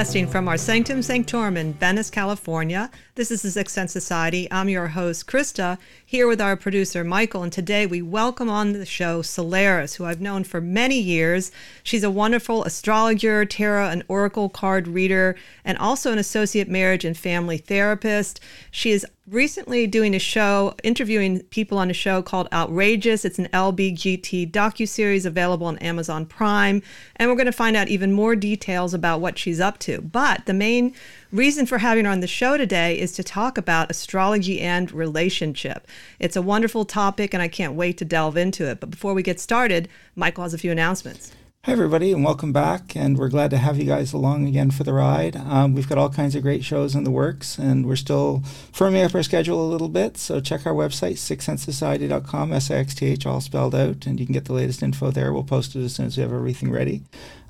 Broadcasting from our Sanctum Sanctorum in Venice, California. This is the Sixth Sense Society. I'm your host, Krista, here with our producer, Michael. And today we welcome on the show Solaris, who I've known for many years. She's a wonderful astrologer, tarot and oracle card reader, and also an associate marriage and family therapist. She is recently doing a show, interviewing people on a show called Outrageous. It's an LBGT docu-series available on Amazon Prime, and we're going to find out even more details about what she's up to. But the main reason for having her on the show today is to talk about astrology and relationship. It's a wonderful topic, and I can't wait to delve into it. But before we get started, Michael has a few announcements. Hi, everybody, and welcome back. And we're glad to have you guys along again for the ride. Um, we've got all kinds of great shows in the works, and we're still firming up our schedule a little bit. So check our website, sixthsensesociety.com, S I X T H, all spelled out, and you can get the latest info there. We'll post it as soon as we have everything ready.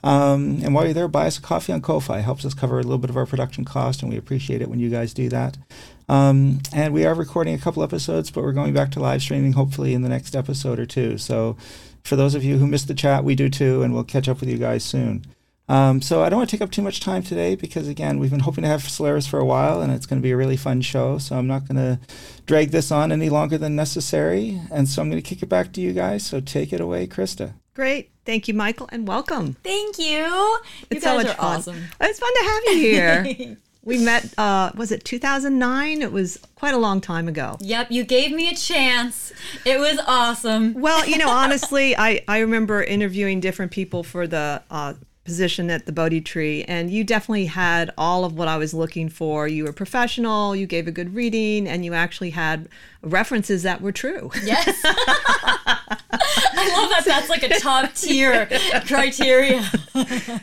Um, and while you're there, buy us a coffee on Ko-fi. It helps us cover a little bit of our production cost, and we appreciate it when you guys do that. Um, and we are recording a couple episodes, but we're going back to live streaming hopefully in the next episode or two. So for those of you who missed the chat, we do too, and we'll catch up with you guys soon. Um, so I don't want to take up too much time today because again, we've been hoping to have Solaris for a while, and it's going to be a really fun show. So I'm not going to drag this on any longer than necessary, and so I'm going to kick it back to you guys. So take it away, Krista. Great. Thank you, Michael, and welcome. Thank you. You It's guys so much are fun. awesome. It's fun to have you here. we met, uh, was it 2009? It was quite a long time ago. Yep, you gave me a chance. It was awesome. Well, you know, honestly, I, I remember interviewing different people for the uh, position at the Bodhi Tree, and you definitely had all of what I was looking for. You were professional, you gave a good reading, and you actually had references that were true. Yes. I love that. That's like a top tier criteria.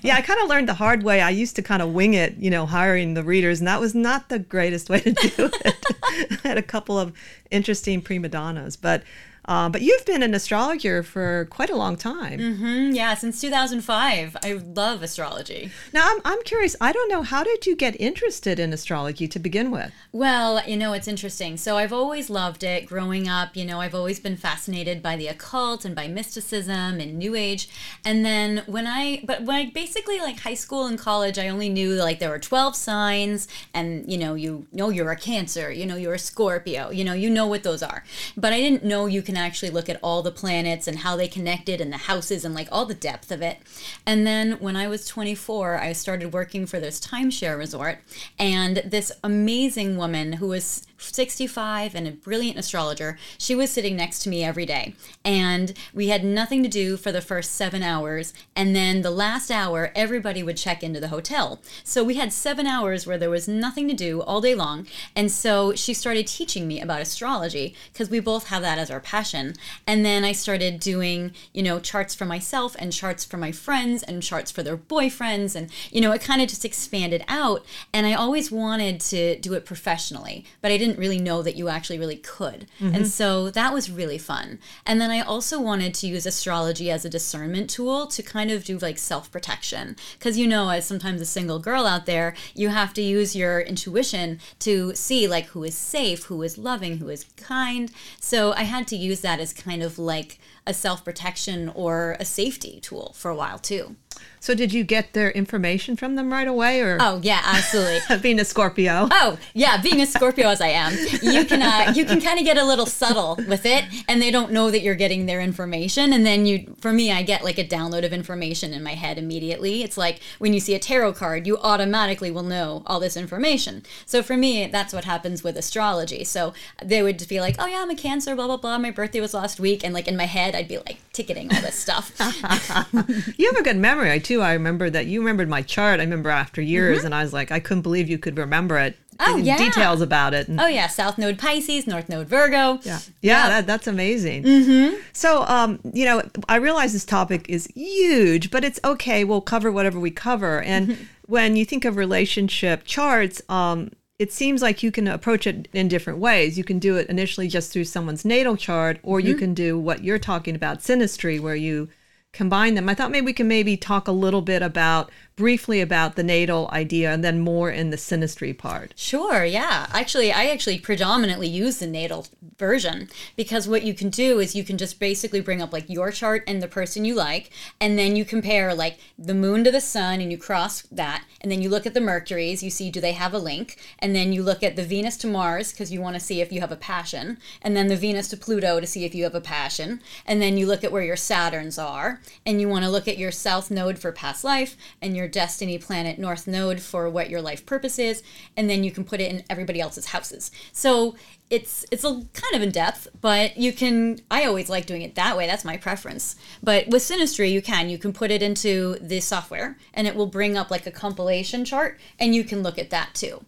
yeah, I kind of learned the hard way. I used to kind of wing it, you know, hiring the readers, and that was not the greatest way to do it. I had a couple of interesting prima donnas, but uh, but you've been an astrologer for quite a long time. Mm, yeah, since 2005. I love astrology. Now, I'm, I'm curious. I don't know. How did you get interested in astrology to begin with? Well, you know, it's interesting. So I've always loved it growing up. You know, I've always been fascinated by the occult and by mysticism and New Age. And then when I, but when I basically like high school and college, I only knew like there were 12 signs and, you know, you know you're a Cancer, you know, you're a Scorpio, you know, you know what those are. But I didn't know you can actually look at all the planets and how they connected and the houses and like all the depth of it. And then when I was 24, I started working for this timeshare resort. And this amazing woman who was 65 and a brilliant astrologer, she was sitting next to me every day. And we had nothing to do for the first seven hours. And then the last hour, everybody would check into the hotel. So we had seven hours where there was nothing to do all day long. And so she started teaching me about astrology because we both have that as our passion. And then I started doing, you know, charts for myself and charts for my friends and charts for their boyfriends. And, you know, it kind of just expanded out. And I always wanted to do it professionally, but I didn't really know that you actually really could. And mm-hmm. so that was really fun. And then I also wanted to use astrology as a discernment tool to kind of do like self protection. Because, you know, as sometimes a single girl out there, you have to use your intuition to see like who is safe, who is loving, who is kind. So I had to use that as kind of like a self protection or a safety tool for a while too. So, did you get their information from them right away, or Oh, yeah, absolutely. being a Scorpio? Oh yeah, being a Scorpio as I am, you can uh, you can kind of get a little subtle with it, and they don't know that you're getting their information. And then you, for me, I get like a download of information in my head immediately. It's like when you see a tarot card, you automatically will know all this information. So for me, that's what happens with astrology. So they would just be like, "Oh yeah, I'm a Cancer, blah blah blah. My birthday was last week," and like in my head, I'd be like ticketing all this stuff. You have a good memory. Memory too. I remember that you remembered my chart. I remember after years, and I was like, I couldn't believe you could remember it. Mm-hmm. Oh, yeah. details about it. And, Oh yeah, South Node Pisces, North Node Virgo. yeah, yeah, That, that's amazing. Mm-hmm. So, um, you know, I realize this topic is huge, but it's okay. We'll cover whatever we cover. And Mm-hmm. when you think of relationship charts, um, it seems like you can approach it in different ways. You can do it initially just through someone's natal chart, or Mm-hmm. you can do what you're talking about, synastry, where you combine them. I thought maybe we can maybe talk a little bit about briefly about the natal idea and then more in the synastry part. Sure, yeah. Actually, I actually predominantly use the natal version because what you can do is you can just basically bring up like your chart and the person you like, and then you compare like the moon to the sun and you cross that, and then you look at the Mercuries, you see do they have a link, and then you look at the Venus to Mars because you want to see if you have a passion, and then the Venus to Pluto to see if you have a passion, and then you look at where your Saturns are, and you want to look at your South Node for past life and your Destiny Planet North Node for what your life purpose is, and then you can put it in everybody else's houses. So it's it's a kind of in depth, but you can. I always like doing it that way. That's my preference. But with Synastry, you can you can put it into the software, and it will bring up like a compilation chart, and you can look at that too.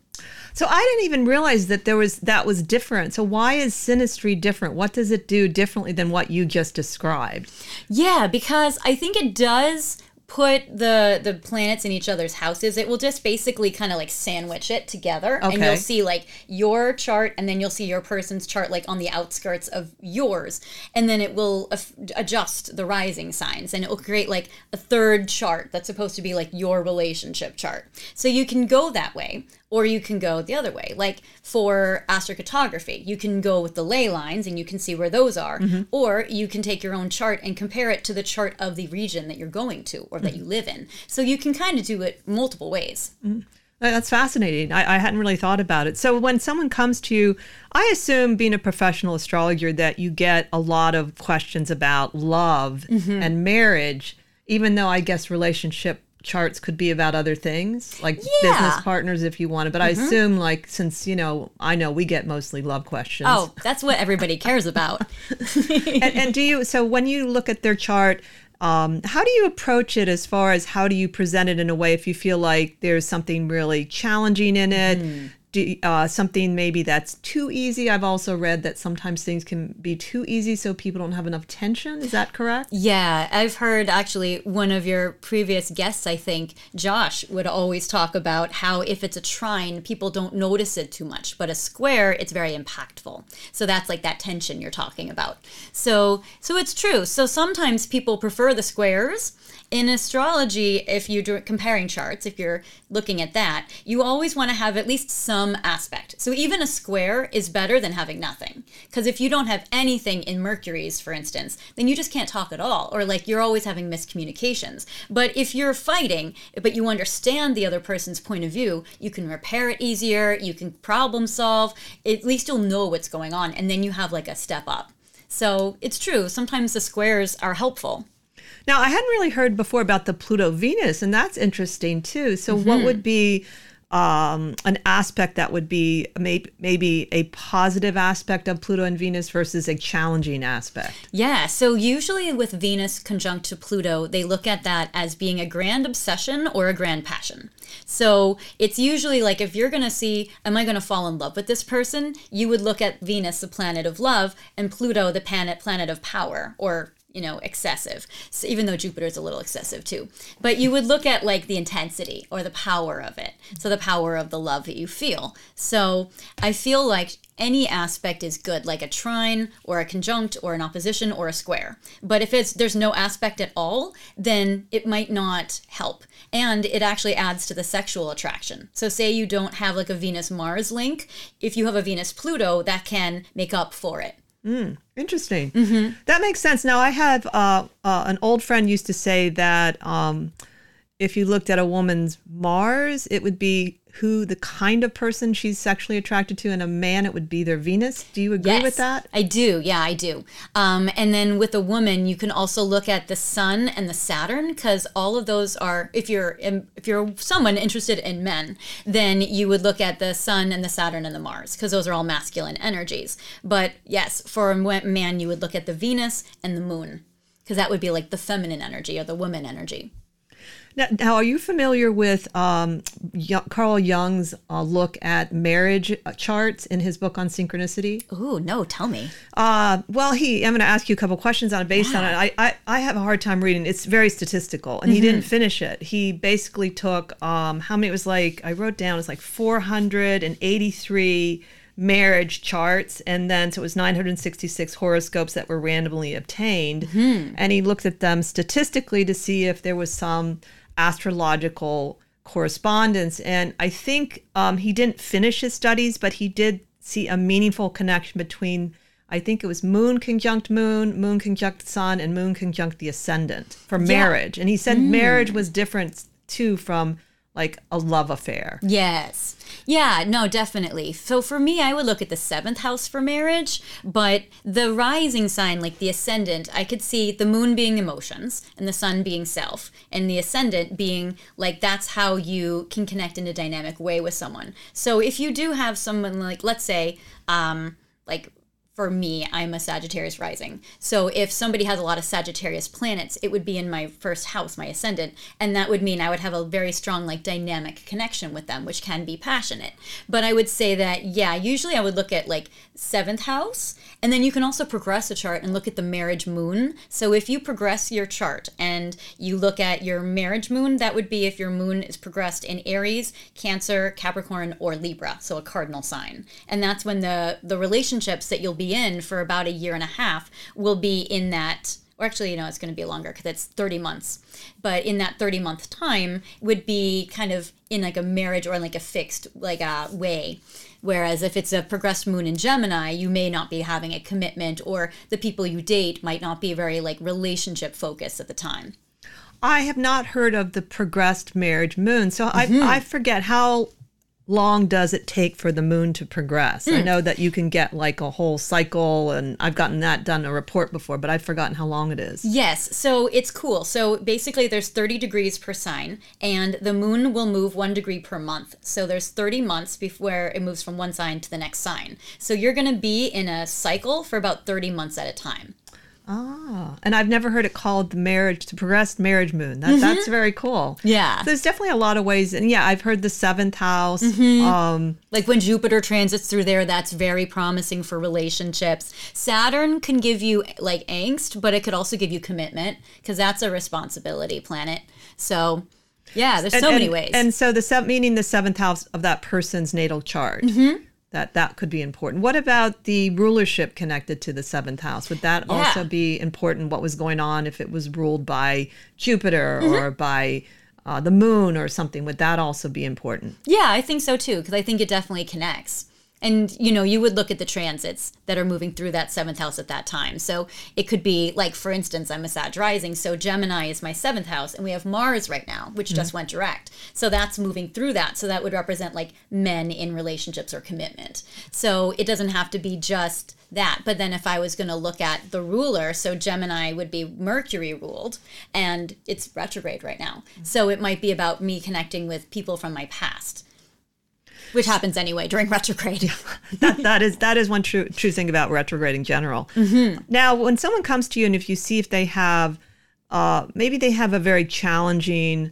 So I didn't even realize that there was that was different. So why is synastry different? What does it do differently than what you just described? Yeah, because I think it does put the the planets in each other's houses. It will just basically kind of like sandwich it together, and you'll see like your chart, and then you'll see your person's chart like on the outskirts of yours, and then it will af- adjust the rising signs, and it will create like a third chart that's supposed to be like your relationship chart. So you can go that way. Or you can go the other way. Like for astrocartography, you can go with the ley lines and you can see where those are. Or you can take your own chart and compare it to the chart of the region that you're going to or that you live in. So you can kind of do it multiple ways. Uh, That's fascinating. I, I hadn't really thought about it. So when someone comes to you, I assume being a professional astrologer that you get a lot of questions about love Mm-hmm. and marriage, even though I guess relationship charts could be about other things like Yeah. Mm-hmm. business partners if you wanted but i assume like since you know i know we get mostly love questions Oh, that's what everybody cares about. and, and do you so when you look at their chart um, how do you approach it as far as how do you present it in a way if you feel like there's something really challenging in it uh, something maybe that's too easy i've also read that sometimes things can be too easy so people don't have enough tension is that correct Yeah, I've heard actually one of your previous guests, I think, Josh, would always talk about how if it's a trine, people don't notice it too much, but a square, it's very impactful. So that's like that tension you're talking about. So so it's true. So sometimes people prefer the squares. In astrology, if you're comparing charts, if you're looking at that, you always want to have at least some aspect. So even a square is better than having nothing. Because if you don't have anything in Mercury's, for instance, then you just can't talk at all, or like you're always having miscommunications. But if you're fighting, but you understand the other person's point of view, you can repair it easier, you can problem solve, at least you'll know what's going on, and then you have like a step up. So it's true, sometimes the squares are helpful. Now, I hadn't really heard before about the Pluto Venus, and that's interesting too. So, what would be um, an aspect that would be maybe, maybe a positive aspect of Pluto and Venus versus a challenging aspect? Yeah, so usually with Venus conjunct to Pluto, they look at that as being a grand obsession or a grand passion. So it's usually like if you're going to see, am I going to fall in love with this person? You would look at Venus, the planet of love, and Pluto, the planet planet of power or you know excessive. So even though jupiter is a little excessive too. But you would look at like the intensity or the power of it. So the power of the love that you feel. So i feel like any aspect is good like a trine or a conjunct or an opposition or a square. But if it's there's no aspect at all then it might not help. And it actually adds to the sexual attraction. So say you don't have like a venus mars link. If you have a venus pluto that can make up for it Interesting. Mm-hmm. That makes sense. Now, I have uh, uh, an old friend used to say that um, if you looked at a woman's Mars, it would be who the kind of person she's sexually attracted to, and a man, it would be their Venus. Do you agree with that? I do. Yeah, I do. Um, and then with a woman, you can also look at the Sun and the Saturn because all of those are. If you're if you're someone interested in men, then you would look at the Sun and the Saturn and the Mars because those are all masculine energies. But yes, for a man, you would look at the Venus and the Moon because that would be like the feminine energy or the woman energy. Now, now, are you familiar with um, Carl Jung's uh, look at marriage uh, charts in his book on synchronicity? Ooh, no, tell me. Uh, well, he. I'm going to ask you a couple questions on based on it. I, I, I have a hard time reading. It's very statistical, and he didn't finish it. He basically took um, how many? It was like I wrote down. It's like 483 marriage charts, and then so it was 966 horoscopes that were randomly obtained, and he looked at them statistically to see if there was some astrological correspondence. And I think um, he didn't finish his studies, but he did see a meaningful connection between. I think it was moon conjunct moon, moon conjunct sun, and moon conjunct the ascendant for marriage. And he said marriage was different too from like a love affair. Yes. Yeah, no, definitely. So for me, I would look at the seventh house for marriage, but the rising sign, like the ascendant, I could see the moon being emotions and the sun being self, and the ascendant being like that's how you can connect in a dynamic way with someone. So if you do have someone like, let's say, um, like for me, I'm a Sagittarius rising. So if somebody has a lot of Sagittarius planets, it would be in my first house, my ascendant, and that would mean I would have a very strong like dynamic connection with them, which can be passionate. But I would say that yeah, usually I would look at like seventh house, and then you can also progress a chart and look at the marriage moon. So if you progress your chart and you look at your marriage moon, that would be if your moon is progressed in Aries, Cancer, Capricorn, or Libra, so a cardinal sign. And that's when the the relationships that you'll be in for about a year and a half will be in that or actually, you know, it's going to be longer because it's 30 months. But in that 30 month time would be kind of in like a marriage or in like a fixed like a way. Whereas if it's a progressed moon in Gemini, you may not be having a commitment or the people you date might not be very like relationship focused at the time. I have not heard of the progressed marriage moon. So I, I mm-hmm. forget how long does it take for the moon to progress? I hmm. know that you can get like a whole cycle, and I've gotten that done a report before, but I've forgotten how long it is. Yes, so it's cool. So basically, there's 30 degrees per sign, and the moon will move one degree per month. So there's 30 months before it moves from one sign to the next sign. So you're going to be in a cycle for about 30 months at a time. Ah, and I've never heard it called the marriage, the progressed marriage moon. That, That's very cool. Yeah. So there's definitely a lot of ways. And yeah, I've heard the seventh house. Mm-hmm. Um, Like when Jupiter transits through there, that's very promising for relationships. Saturn can give you like angst, but it could also give you commitment because that's a responsibility planet. So, yeah, there's so and- many ways. And so the sev- meaning the seventh house of that person's natal chart. Mm-hmm. That that could be important. What about the rulership connected to the seventh house? Would that Yeah. also be important? What was going on if it was ruled by Jupiter Mm-hmm. or by uh, the moon or something? Would that also be important? Yeah, I think so too, because I think it definitely connects. And you know, you would look at the transits that are moving through that seventh house at that time. So it could be like, for instance, I'm a Sag rising, so Gemini is my seventh house, and we have Mars right now, which just mm-hmm. went direct. So that's moving through that. So that would represent like men in relationships or commitment. So it doesn't have to be just that. But then if I was going to look at the ruler, so Gemini would be Mercury ruled, and it's retrograde right now. Mm-hmm. So it might be about me connecting with people from my past which happens anyway during retrograde. that, that is that is one true true thing about retrograde in general. Mm-hmm. Now, when someone comes to you and if you see if they have, uh, maybe they have a very challenging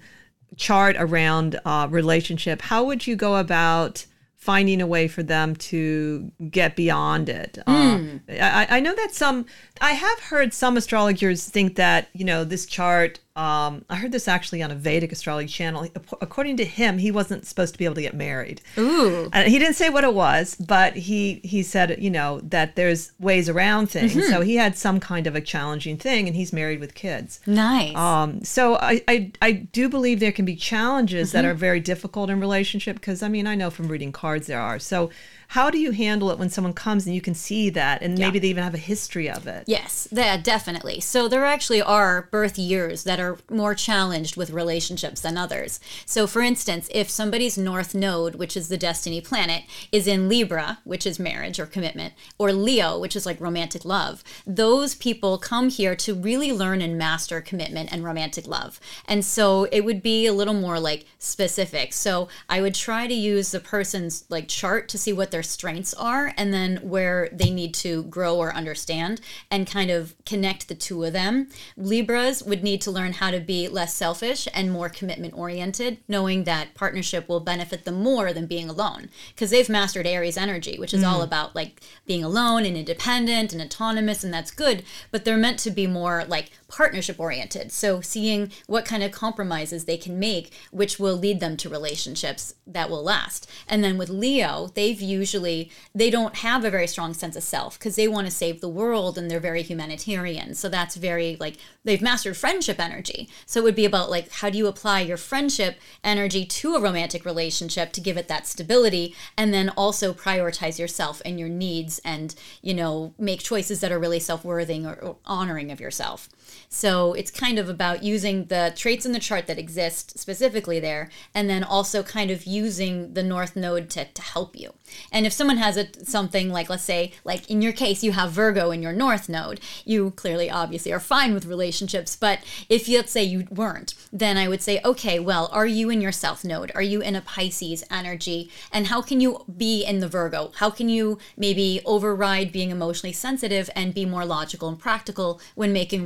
chart around uh, relationship, how would you go about finding a way for them to get beyond it? Uh, Hmm. I, I know that some, I have heard some astrologers think that you know this chart. Um, I heard this actually on a Vedic astrology channel. According to him, he wasn't supposed to be able to get married. Ooh. And he didn't say what it was, but he he said, you know, that there's ways around things. Mm-hmm. So he had some kind of a challenging thing, and he's married with kids. Nice. Um, so I, I I do believe there can be challenges Mm-hmm. that are very difficult in relationship because I mean I know from reading cards there are. So how do you handle it when someone comes and you can see that, and maybe they even have a history of it? Yes, yeah, definitely. So there actually are birth years that are more challenged with relationships than others. So for instance, if somebody's north node, which is the destiny planet, is in Libra, which is marriage or commitment, or Leo, which is like romantic love, those people come here to really learn and master commitment and romantic love. And so it would be a little more like specific. So I would try to use the person's like chart to see what their strengths are and then where they need to grow or understand and kind of connect the two of them. Libras would need to learn how to be less selfish and more commitment oriented, knowing that partnership will benefit them more than being alone. Because they've mastered Aries energy, which is all mm. about like being alone and independent and autonomous, and that's good. But they're meant to be more like partnership oriented. So seeing what kind of compromises they can make, which will lead them to relationships that will last. And then with Leo, they've usually they don't have a very strong sense of self because they want to save the world and they're very humanitarian. So that's very like they've mastered friendship energy. So it would be about like how do you apply your friendship energy to a romantic relationship to give it that stability and then also prioritize yourself and your needs and, you know, make choices that are really self-worthing or, or honoring of yourself. So it's kind of about using the traits in the chart that exist specifically there, and then also kind of using the North Node to, to help you. And if someone has a, something like, let's say, like in your case, you have Virgo in your North Node, you clearly, obviously, are fine with relationships. But if let's say you weren't, then I would say, okay, well, are you in your South Node? Are you in a Pisces energy? And how can you be in the Virgo? How can you maybe override being emotionally sensitive and be more logical and practical when making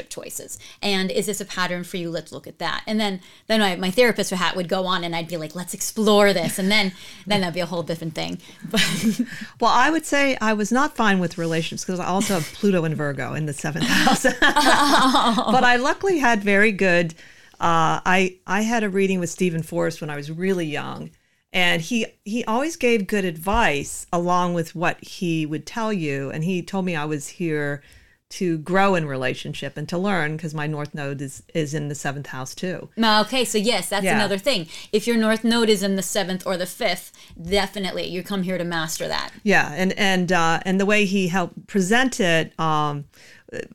relationship choices? And is this a pattern for you? Let's look at that. And then, then my, my therapist hat would go on, and I'd be like, let's explore this, and then, then that'd be a whole different thing. Well, I would say I was not fine with relationships because I also have Pluto and Virgo in the seventh house. but I luckily had very good. Uh, I I had a reading with Steven Forrest when I was really young, and he he always gave good advice along with what he would tell you. And he told me I was here to grow in relationship and to learn because my North Node is is in the seventh house too. Okay, so yes, that's Yeah. another thing. If your north node is in the seventh or the fifth, definitely you come here to master that. Yeah, and and uh, and the way he helped present it, um,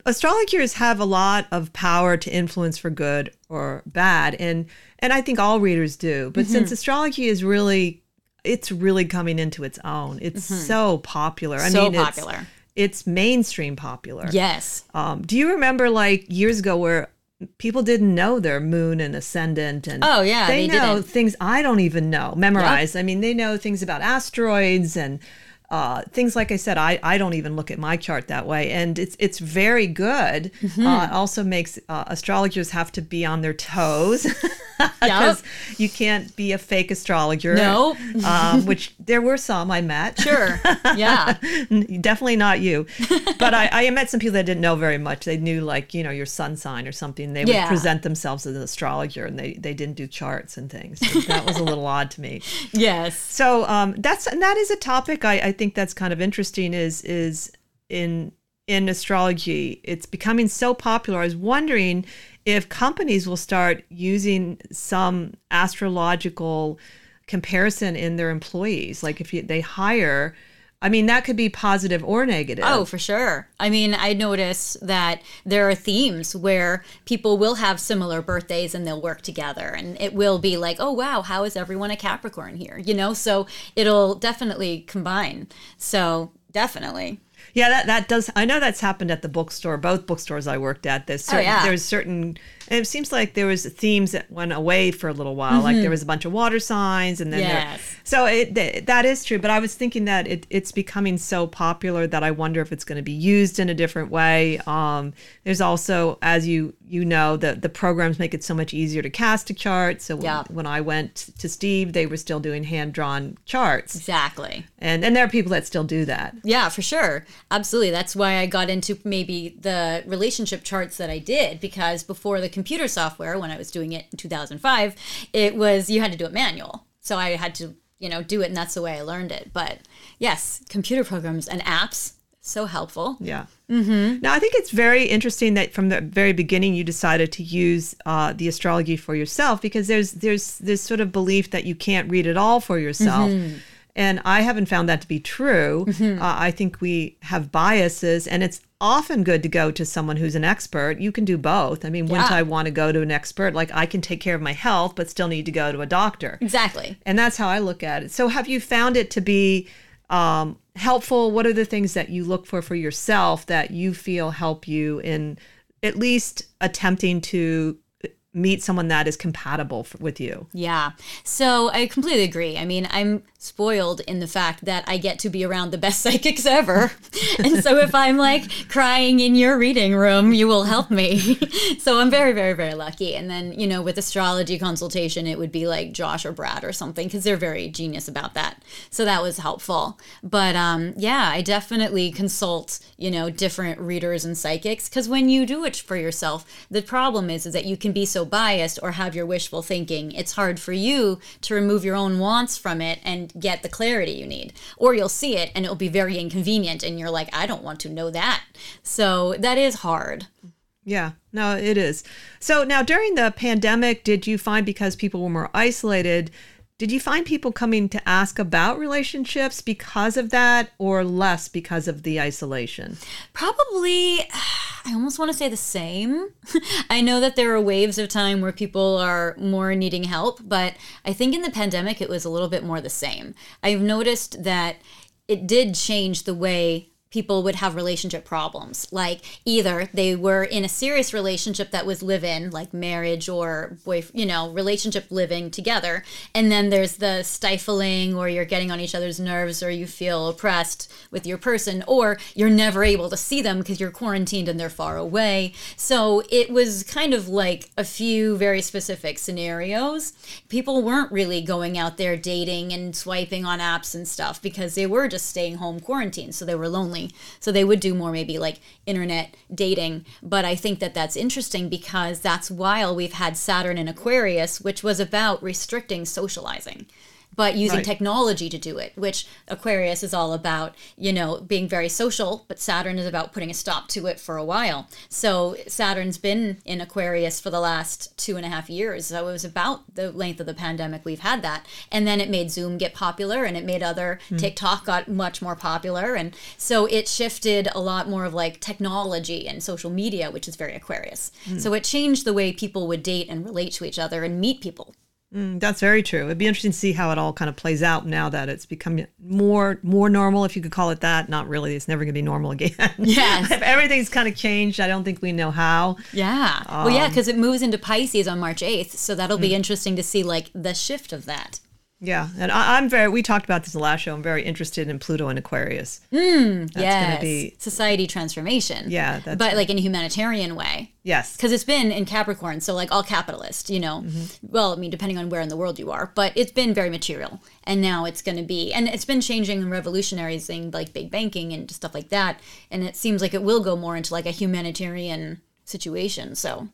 astrologers have a lot of power to influence for good or bad, and and I think all readers do. But since astrology is really, it's really coming into its own. It's so popular. I So mean, it's- popular. It's, mainstream popular. Yes. Um, do you remember like years ago where people didn't know their moon and ascendant and Oh, yeah, they, they know didn't. things I don't even know memorize. I mean, they know things about asteroids and uh, things like I said. I, I don't even look at my chart that way, and it's it's very good. Mm-hmm. Uh, also makes uh, astrologers have to be on their toes because you can't be a fake astrologer. No. um, which there were some I met. Sure. Yeah. Definitely not you. But I, I met some people that didn't know very much. They knew like, you know, your sun sign or something. They would present themselves as an astrologer and they, they didn't do charts and things. So that was a little odd to me. yes. So um, that's and that is a topic I, I think that's kind of interesting is is in in astrology. It's becoming so popular. I was wondering if companies will start using some astrological comparison in their employees. Like if you, they hire, I mean that could be positive or negative. Oh, for sure. I mean, I notice that there are themes where people will have similar birthdays and they'll work together. And it will be like, oh, wow, how is everyone a Capricorn here? You know, so it'll definitely combine. So definitely. Yeah, that, that does. I know that's happened at the bookstore, both bookstores I worked at. Oh, there's certain, yeah. there's certain. And it seems like there was themes that went away for a little while. Like there was a bunch of water signs, and then there- so it th- that is true. But I was thinking that it, it's becoming so popular that I wonder if it's going to be used in a different way. Um, there's also, as you you know, the the programs make it so much easier to cast a chart. So when, Yeah. when I went to Steve, they were still doing hand drawn charts, Exactly. and and there are people that still do that. Yeah, for sure. Absolutely. That's why I got into maybe the relationship charts that I did because before the computer software, when I was doing it in 2005, it was you had to do it manual. So I had to, you know, do it and that's the way I learned it. But yes, computer programs and apps so helpful. Yeah. Mm-hmm. Now, I think it's very interesting that from the very beginning you decided to use uh, the astrology for yourself because there's there's this sort of belief that you can't read it all for yourself. And I haven't found that to be true. Uh, I think we have biases, and it's often good to go to someone who's an expert. You can do both. I mean, wouldn't I want to go to an expert? Like, I can take care of my health, but still need to go to a doctor. Exactly. And that's how I look at it. So, have you found it to be um, helpful? What are the things that you look for for yourself that you feel help you in at least attempting to meet someone that is compatible f with you? Yeah. So I completely agree. I mean, I'm spoiled in the fact that I get to be around the best psychics ever. and so if I'm like crying in your reading room, you will help me. so I'm very, very, very lucky. And then, you know, with astrology consultation, it would be like Josh or Brad or something because they're very genius about that. So that was helpful. But um, yeah, I definitely consult, you know, different readers and psychics because when you do it for yourself, the problem is, is that you can be so biased or have your wishful thinking. It's hard for you to remove your own wants from it and get the clarity you need. Or you'll see it and it'll be very inconvenient and you're like, I don't want to know that. So that is hard. Yeah, no, it is. So now during the pandemic, did you find because people were more isolated, did you find people coming to ask about relationships because of that or less because of the isolation? Probably, I almost want to say the same. I know that there are waves of time where people are more needing help, but I think in the pandemic it was a little bit more the same. I've noticed that it did change the way people would have relationship problems. Like either they were in a serious relationship that was live in, like marriage or boy, you know, relationship living together, and then there's the stifling or you're getting on each other's nerves or you feel oppressed with your person or you're never able to see them because you're quarantined and they're far away. So it was kind of like a few very specific scenarios. People weren't really going out there dating and swiping on apps and stuff because they were just staying home quarantined, so they were lonely so they would do more maybe like internet dating. But I think that that's interesting because that's while we've had Saturn in Aquarius, which was about restricting socializing but using Right. technology to do it, which Aquarius is all about, you know, being very social, but Saturn is about putting a stop to it for a while. So Saturn's been in Aquarius for the last two and a half years. So it was about the length of the pandemic we've had that. And then it made Zoom get popular and it made other hmm. TikTok got much more popular. And so it shifted a lot more of like technology and social media, which is very Aquarius. Hmm. So it changed the way people would date and relate to each other and meet people. Mm, That's very true. It'd be interesting to see how it all kind of plays out now that it's become more more normal, if you could call it that. Not really. It's never going to be normal again. Yes. if everything's kind of changed, I don't think we know how. Yeah. well, yeah, because it moves into Pisces on March 8th. So that'll be interesting to see like the shift of that. Yeah, and I, I'm very. We talked about this in the last show. I'm very interested in Pluto and Aquarius. yes. gonna be- society transformation. Yeah, that's- but like in a humanitarian way. Yes, Because it's been in Capricorn, so like all capitalist, you know. Mm-hmm. Well, I mean, depending on where in the world you are, but it's been very material, and now it's going to be, and it's been changing and revolutionizing like big banking and stuff like that, and it seems like it will go more into like a humanitarian situation. So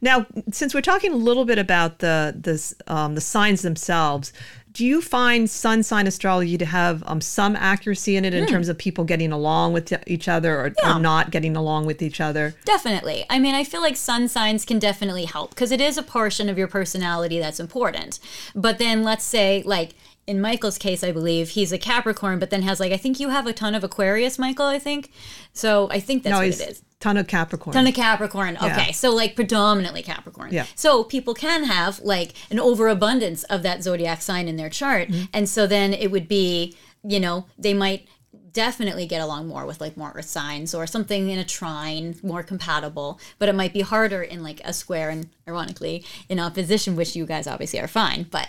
Now, since we're talking a little bit about the this um, the signs themselves, do you find sun sign astrology to have um, some accuracy in it in terms of people getting along with each other or, or not getting along with each other? Definitely. I mean, I feel like sun signs can definitely help because it is a portion of your personality that's important. But then let's say, like, in Michael's case, I believe he's a Capricorn, but then has, like, I think you have a ton of Aquarius, Michael, I think. So I think that's no, what it is. Ton of Capricorn. Ton of Capricorn. Okay. So, like, predominantly Capricorn. Yeah. So, people can have, like, an overabundance of that zodiac sign in their chart. Mm-hmm. And so then it would be, you know, they might definitely get along more with like more earth signs or something in a trine more compatible but it might be harder in like a square and ironically in opposition which you guys obviously are fine but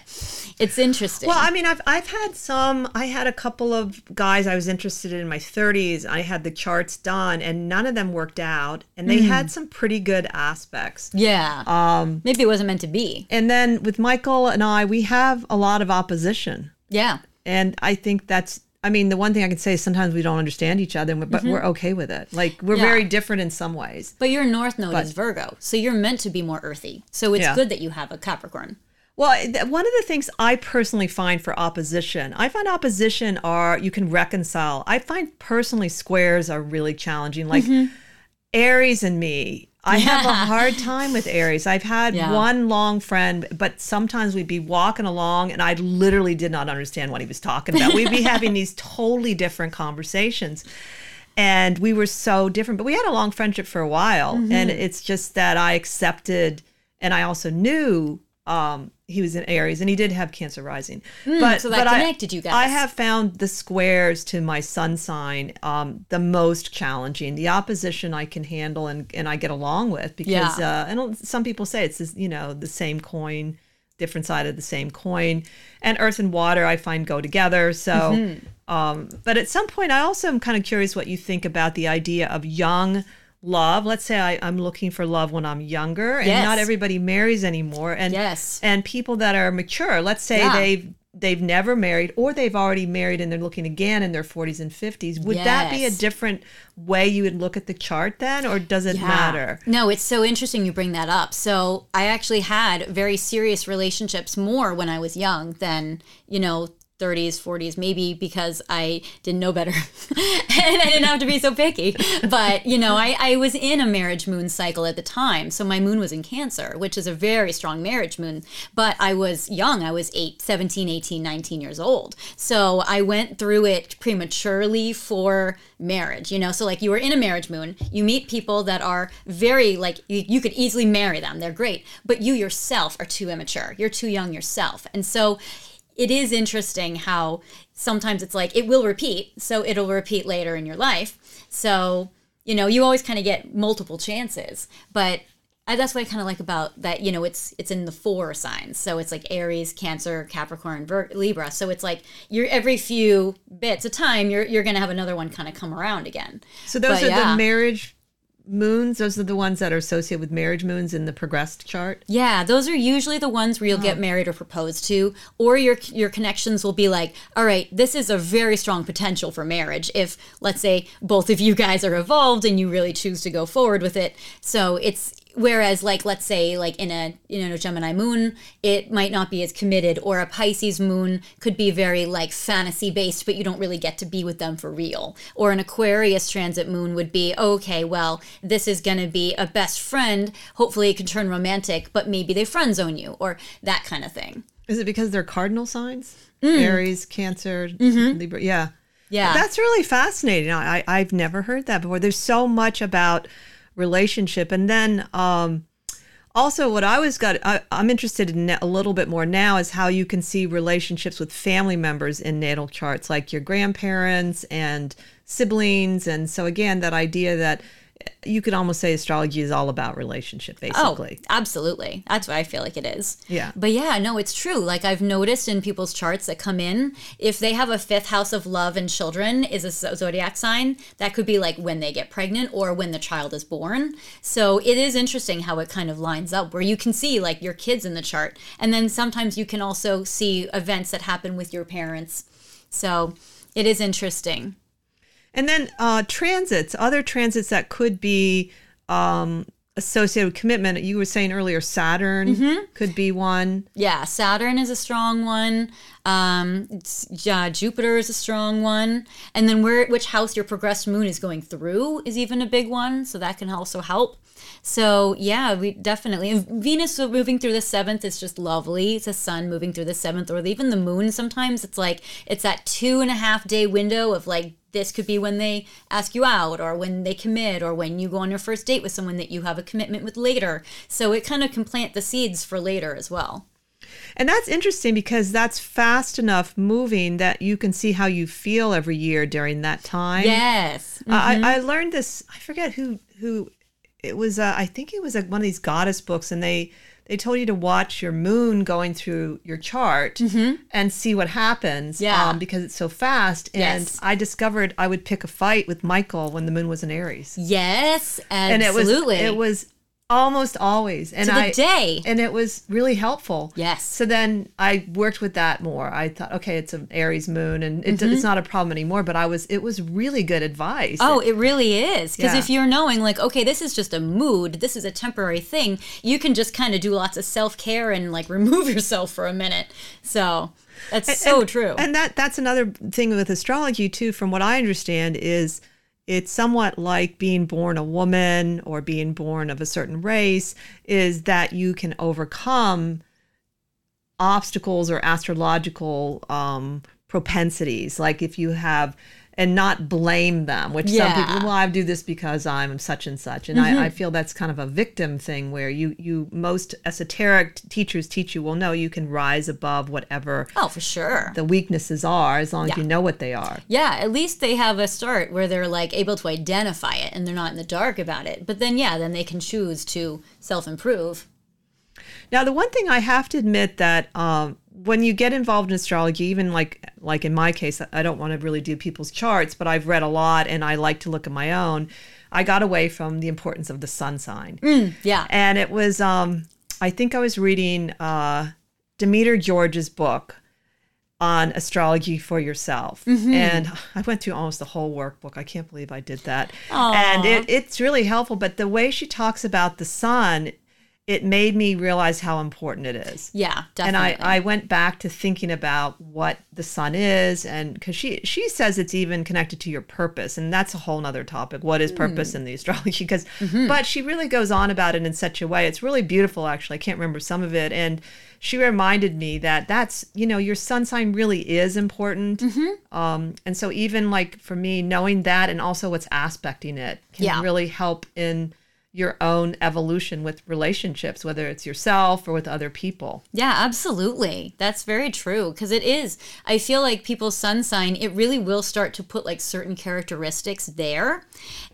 it's interesting Well, I mean, I've I've had some. I had a couple of guys I was interested in in my 30s. I had the charts done, and none of them worked out, and they had some pretty good aspects. yeah um maybe it wasn't meant to be And then with Michael and I, we have a lot of opposition, yeah and I think that's. I mean, the one thing I can say is sometimes we don't understand each other, but mm-hmm. we're okay with it. Like we're Yeah. very different in some ways. but your north node is virgo so you're meant to be more earthy so it's Yeah. good that you have a capricorn Well, th- one of the things I personally find for opposition, I find opposition are you can reconcile. I find personally squares are really challenging. Like mm-hmm. Aries and me, I have a hard time with Aries. I've had Yeah. one long friend, but sometimes we'd be walking along and I literally did not understand what he was talking about. We'd be having these totally different conversations. And we were so different, but we had a long friendship for a while. Mm-hmm. And it's just that I accepted, and I also knew um, he was in Aries, and he did have Cancer rising. but Hmm, so that but I- connected you guys. I have found the squares to my sun sign um, the most challenging. The opposition I can handle and, and I get along with because Yeah. uh, and some people say it's you know the same coin, different side of the same coin. And earth and water, I find, go together. So, Mm-hmm. um, but at some point, I also am kind of curious what you think about the idea of young love. Let's say I, I'm looking for love when I'm younger, and Yes. not everybody marries anymore. And Yes. and people that are mature, let's say Yeah. they've they've never married or they've already married and they're looking again in their 40s and 50s would that be a different way you would look at the chart then or does it Yeah. matter No, it's so interesting you bring that up. So I actually had very serious relationships more when I was young than, you know, 30s, 40s, maybe because I didn't know better and I didn't have to be so picky. But, you know, I, I was in a marriage moon cycle at the time. So my moon was in Cancer, which is a very strong marriage moon. But I was young. I was eight, 17, 18, 19 years old. So I went through it prematurely for marriage, you know? So, like, you were in a marriage moon, you meet people that are very, like, you, you could easily marry them. They're great. But you yourself are too immature. You're too young yourself. And so, it is interesting how sometimes it's like it will repeat, so it'll repeat later in your life. So, you know, you always kind of get multiple chances, but I, that's what I kind of like about that. You know, it's it's in the four signs, so it's like Aries, Cancer, Capricorn, Vir- Libra. So it's like you're every few bits of time, you're you're gonna have another one kind of come around again. so those But are yeah. the marriage moons those are the ones that are associated with marriage moons in the progressed chart Yeah, those are usually the ones where you'll get oh. married or proposed to, or your your connections will be like, all right, this is a very strong potential for marriage if let's say both of you guys are evolved and you really choose to go forward with it. So it's whereas like let's say like in a you know Gemini moon, it might not be as committed, or a Pisces moon could be very like fantasy based, but you don't really get to be with them for real. Or an Aquarius transit moon would be okay, well, this is going to be a best friend. Hopefully, it can turn romantic, but maybe they friend zone you, or that kind of thing. is it because they're cardinal signs mm. aries cancer mm-hmm. libra yeah Yeah. That's really fascinating. I, I I've never heard that before. There's so much about relationship, and then um, also what I was got. I, I'm interested in a little bit more now is how you can see relationships with family members in natal charts, like your grandparents and siblings, and so again that idea that you could almost say astrology is all about relationship, oh, basically. Oh, absolutely. That's what I feel like it is. Yeah. But yeah, no, it's true. Like I've noticed in people's charts that come in, if they have a fifth house of love and children is a zodiac sign, that could be like when they get pregnant or when the child is born. So it is interesting how it kind of lines up where you can see like your kids in the chart. And then sometimes you can also see events that happen with your parents. So it is interesting. And then uh, transits, other transits that could be um, associated with commitment. You were saying earlier, Saturn Mm-hmm. could be one. Yeah, Saturn is a strong one. Um, yeah, Jupiter is a strong one, and then where which house your progressed moon is going through is even a big one. So that can also help. So yeah, we definitely and Venus moving through the seventh is just lovely. It's a sun moving through the seventh, or even the moon. Sometimes it's like it's that two and a half day window of like this could be when they ask you out or when they commit or when you go on your first date with someone that you have a commitment with later. So it kind of can plant the seeds for later as well. And that's interesting because that's fast enough moving that you can see how you feel every year during that time. Yes. I, I learned this. I forget who who it was. Uh, I think it was like one of these goddess books, and they they told you to watch your moon going through your chart and see what happens. Mm-hmm. Yeah. um, because it's so fast. And Yes. I discovered I would pick a fight with Michael when the moon was in Aries, Yes, and it was absolutely. it was almost always and To the I day. and it was really helpful. Yes. So then I worked with that more. I thought, okay, it's an Aries moon, and it, Mm-hmm. it's not a problem anymore. But I was, it was really good advice. Oh, it really is. Because Yeah. if you're knowing, like, okay, this is just a mood, this is a temporary thing, you can just kind of do lots of self care and, like, remove yourself for a minute. So that's so and, true. And that that's another thing with astrology too. From what I understand, is it's somewhat like being born a woman or being born of a certain race. Is that you can overcome obstacles or astrological um, propensities, like if you have. And not blame them, which some people, well, I do this because I'm such and such, and I, mm-hmm. I feel that's kind of a victim thing where you, you most esoteric teachers teach you, well, no, you can rise above whatever oh, for sure. the weaknesses are as long as you know what they are. Yeah, at least they have a start where they're like able to identify it and they're not in the dark about it. But then, yeah, then they can choose to self improve. Now, the one thing I have to admit that um, when you get involved in astrology, even like like in my case, I don't want to really do people's charts, but I've read a lot and I like to look at my own. I got away from the importance of the sun sign, Yeah. and it was um, I think I was reading uh, Demetra George's book on astrology for yourself, and I went through almost the whole workbook. I can't believe I did that, and it, it's really helpful. But the way she talks about the sun, it made me realize how important it is. yeah, definitely. And. I, I went back to thinking about what the sun is, and because she she says it's even connected to your purpose, and that's a whole nother topic. What is purpose in the astrology? Because, but she really goes on about it in such a way. It's really beautiful, actually. I can't remember some of it, and she reminded me that that's you know your sun sign really is important. Hmm. Um, and so even like for me, knowing that and also what's aspecting it can Yeah. really help in your own evolution with relationships, whether it's yourself or with other people. Yeah, absolutely. That's very true because it is. I feel like people's sun sign, it really will start to put like certain characteristics there.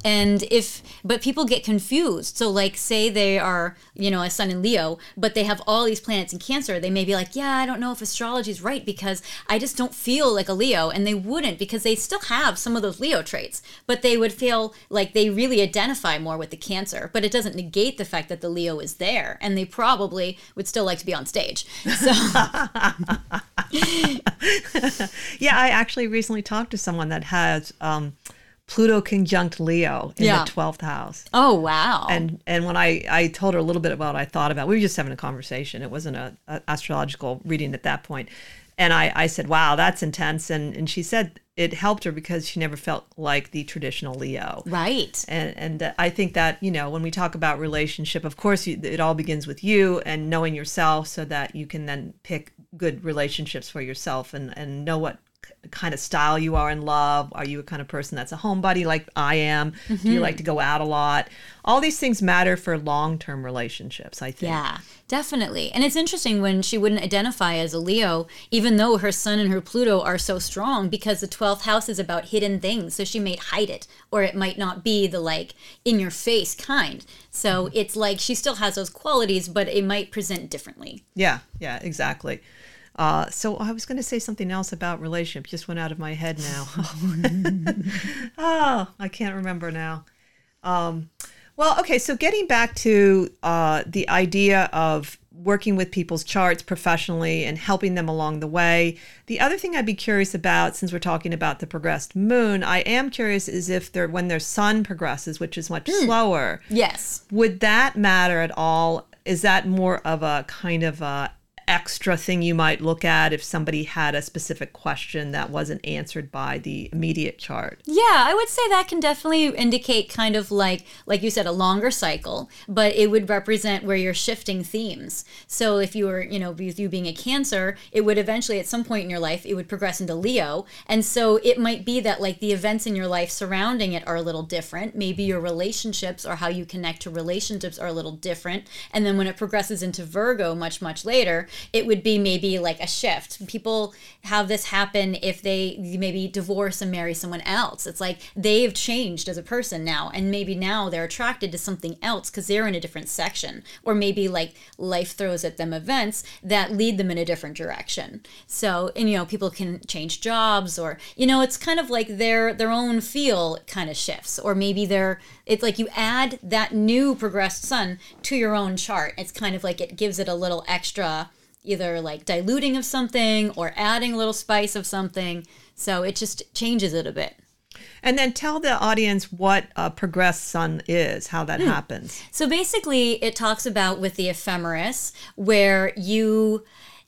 And if, but people get confused. So, like, say they are, you know, a sun in Leo, but they have all these planets in Cancer, they may be like, yeah, I don't know if astrology is right because I just don't feel like a Leo. And they wouldn't because they still have some of those Leo traits, but they would feel like they really identify more with the Cancer. But it doesn't negate the fact that the Leo is there. And they probably would still like to be on stage. So, Yeah, I actually recently talked to someone that has um, Pluto conjunct Leo in Yeah. the twelfth house. oh, wow. And and when I, I told her a little bit about what I thought about, we were just having a conversation. It wasn't a, a astrological reading at that point. And I, I said, "Wow, that's intense." And and she said it helped her because she never felt like the traditional Leo. right. And and I think that you know when we talk about relationship, of course, you, it all begins with you and knowing yourself, so that you can then pick good relationships for yourself and and know what kind of style you are in love. Are you a kind of person that's a homebody like I am? Do you mm-hmm. like to go out a lot? All these things matter for long term relationships. I think. Yeah, definitely. And it's interesting when she wouldn't identify as a Leo, even though her sun and her Pluto are so strong, because the 12th house is about hidden things. So she might hide it, or it might not be the like in your face kind. So mm-hmm. it's like she still has those qualities, but it might present differently. Yeah, yeah, exactly. Uh, so I was going to say something else about relationship. Just went out of my head now. oh, I can't remember now. Um, well, okay. So getting back to uh, the idea of working with people's charts professionally and helping them along the way. The other thing I'd be curious about, since we're talking about the progressed moon, I am curious is if they're when their sun progresses, which is much slower Yes. would that matter at all is that more of a kind of a extra thing you might look at if somebody had a specific question that wasn't answered by the immediate chart Yeah, I would say that can definitely indicate kind of like like you said a longer cycle, but it would represent where you're shifting themes. So if you were, you know, with you being a Cancer, it would eventually at some point in your life it would progress into Leo. And so it might be that like the events in your life surrounding it are a little different. Maybe your relationships or how you connect to relationships are a little different. And then when it progresses into Virgo much much later, it would be maybe like a shift. People have this happen if they maybe divorce and marry someone else. It's like they've changed as a person now, and maybe now they're attracted to something else because they're in a different section, or maybe like life throws at them events that lead them in a different direction. So, and you know, people can change jobs, or you know, it's kind of like their their own feel kind of shifts, or maybe they're it's like you add that new progressed sun to your own chart. It's kind of like it gives it a little extra either like diluting of something or adding a little spice of something. So it just changes it a bit. and then tell the audience what a progressed sun is how that hmm. happens So basically, it talks about with the ephemeris where you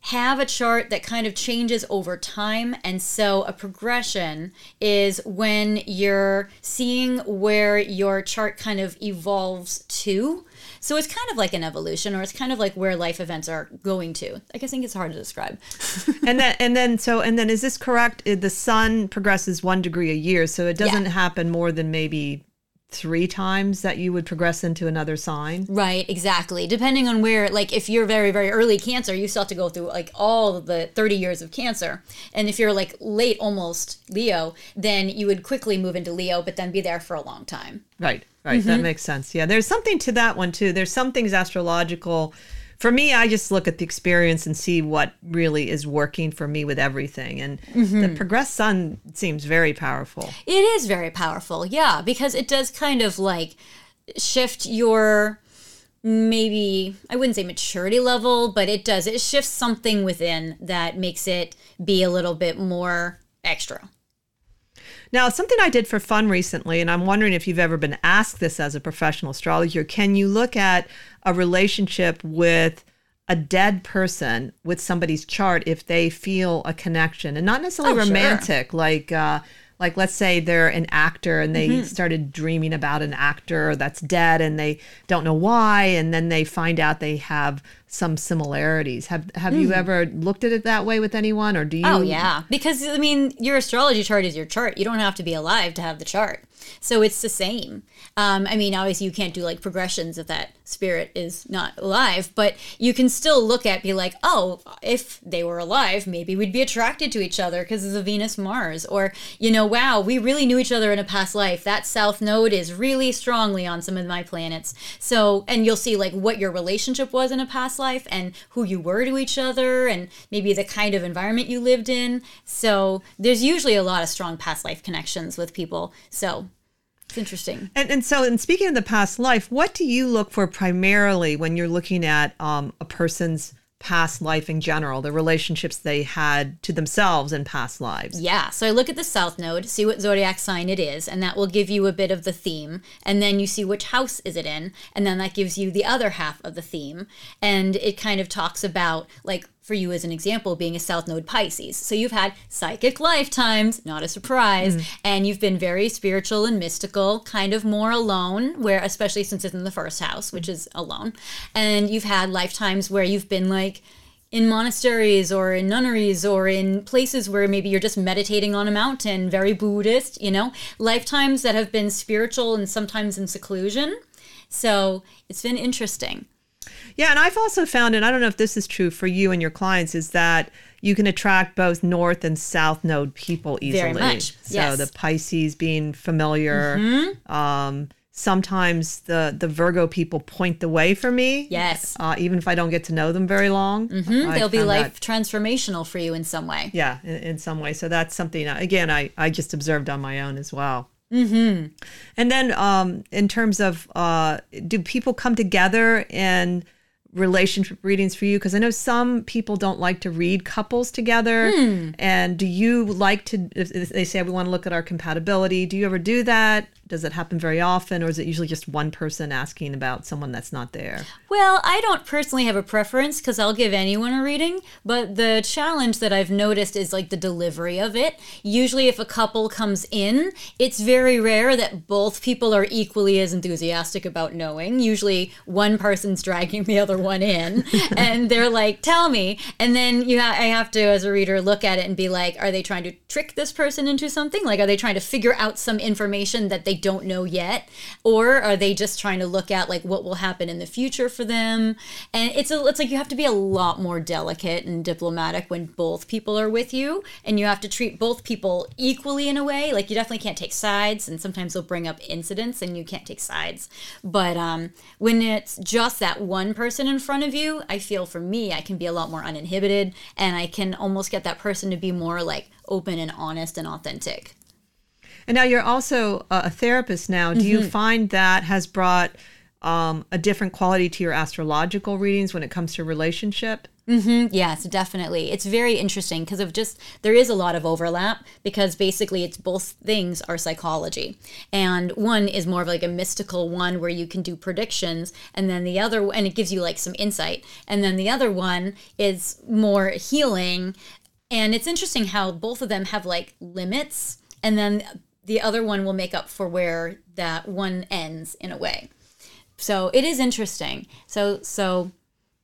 have a chart that kind of changes over time. And so a progression is when you're seeing where your chart kind of evolves to. So it's kind of like an evolution, or it's kind of like where life events are going to. I guess I think it's hard to describe. and then and then so and then is this correct the sun progresses one degree a year so it doesn't happen more than maybe three times that you would progress into another sign Right, exactly. Depending on where, like, if you're very, very early Cancer, you still have to go through like all the 30 years of Cancer. And if you're like late, almost Leo, then you would quickly move into Leo, but then be there for a long time. Right, right. That mm-hmm. makes sense. Yeah, there's something to that one too. There's some things astrological for me, I just look at the experience and see what really is working for me with everything. And the mm-hmm. progressed sun seems very powerful. It is very powerful, yeah, because it does kind of like shift your maybe I wouldn't say maturity level, but it does. It shifts something within that makes it be a little bit more extra. Now, something I did for fun recently, and I'm wondering if you've ever been asked this as a professional astrologer can you look at a relationship with a dead person with somebody's chart if they feel a connection and not necessarily Oh, sure. romantic, like, uh, like let's say they're an actor and they Mm-hmm. started dreaming about an actor that's dead and they don't know why and then they find out they have some similarities have have you ever looked at it that way with anyone or do you Mm. Oh yeah, because I mean, your astrology chart is your chart. You don't have to be alive to have the chart, so it's the same. Um, I mean, obviously, you can't do like progressions if that spirit is not alive, but you can still look at be like, oh, if they were alive, maybe we'd be attracted to each other because of the Venus Mars, or you know, wow, we really knew each other in a past life. That South Node is really strongly on some of my planets. So, and you'll see like what your relationship was in a past life and who you were to each other and maybe the kind of environment you lived in. So, there's usually a lot of strong past life connections with people. So, it's interesting. And, and so, in speaking of the past life, what do you look for primarily when you're looking at um, a person's past life in general, the relationships they had to themselves in past lives? Yeah, so I look at the south node, see what zodiac sign it is, and that will give you a bit of the theme. And then you see which house is it in, and then that gives you the other half of the theme. And it kind of talks about like for you as an example being a south node Pisces. So you've had psychic lifetimes, not a surprise, mm. and you've been very spiritual and mystical, kind of more alone, where especially since it's in the first house, which is alone. And you've had lifetimes where you've been like in monasteries or in nunneries or in places where maybe you're just meditating on a mountain, very Buddhist, you know, lifetimes that have been spiritual and sometimes in seclusion. So it's been interesting. Yeah, and I've also found, and I don't know if this is true for you and your clients, is that you can attract both north and south node people easily. Very much, So yes. the Pisces being familiar. Mm-hmm. Um, sometimes the the Virgo people point the way for me. Yes. Uh, even if I don't get to know them very long. Mm-hmm. They'll be life transformational for you in some way. yeah in, in some way so that's something uh, again i i just observed on my own as well mm-hmm. and then um in terms of uh do people come together and relationship readings for you? Because i know some people don't like to read couples together. Hmm. And do you like to they say we want to look at our compatibility do you ever do that does it happen very often or is it usually just one person asking about someone that's not there Well, I don't personally have a preference because I'll give anyone a reading, but the challenge that I've noticed is like the delivery of it. Usually, if a couple comes in, it's very rare that both people are equally as enthusiastic about knowing. Usually, one person's dragging the other one in, and they're like, "Tell me," and then you ha- I have to, as a reader, look at it and be like, "Are they trying to trick this person into something? Like, are they trying to figure out some information that they don't know yet, or are they just trying to look at like what will happen in the future for them?" And it's a, it's like you have to be a lot more delicate and diplomatic when both people are with you, and you have to treat both people equally in a way. Like, you definitely can't take sides, and sometimes they'll bring up incidents, and you can't take sides. But um, when it's just that one person in front of you, I feel for me, I can be a lot more uninhibited, and I can almost get that person to be more like open and honest and authentic. And now you're also a a therapist now. Do you Mm-hmm. find that has brought um, a different quality to your astrological readings when it comes to relationship? Yes, definitely. It's very interesting because of just there is a lot of overlap because basically it's both things are psychology. And one is more of like a mystical one where you can do predictions and then the other and it gives you like some insight. And then the other one is more healing. And it's interesting how both of them have like limits and then the other one will make up for where that one ends in a way. So it is interesting. So so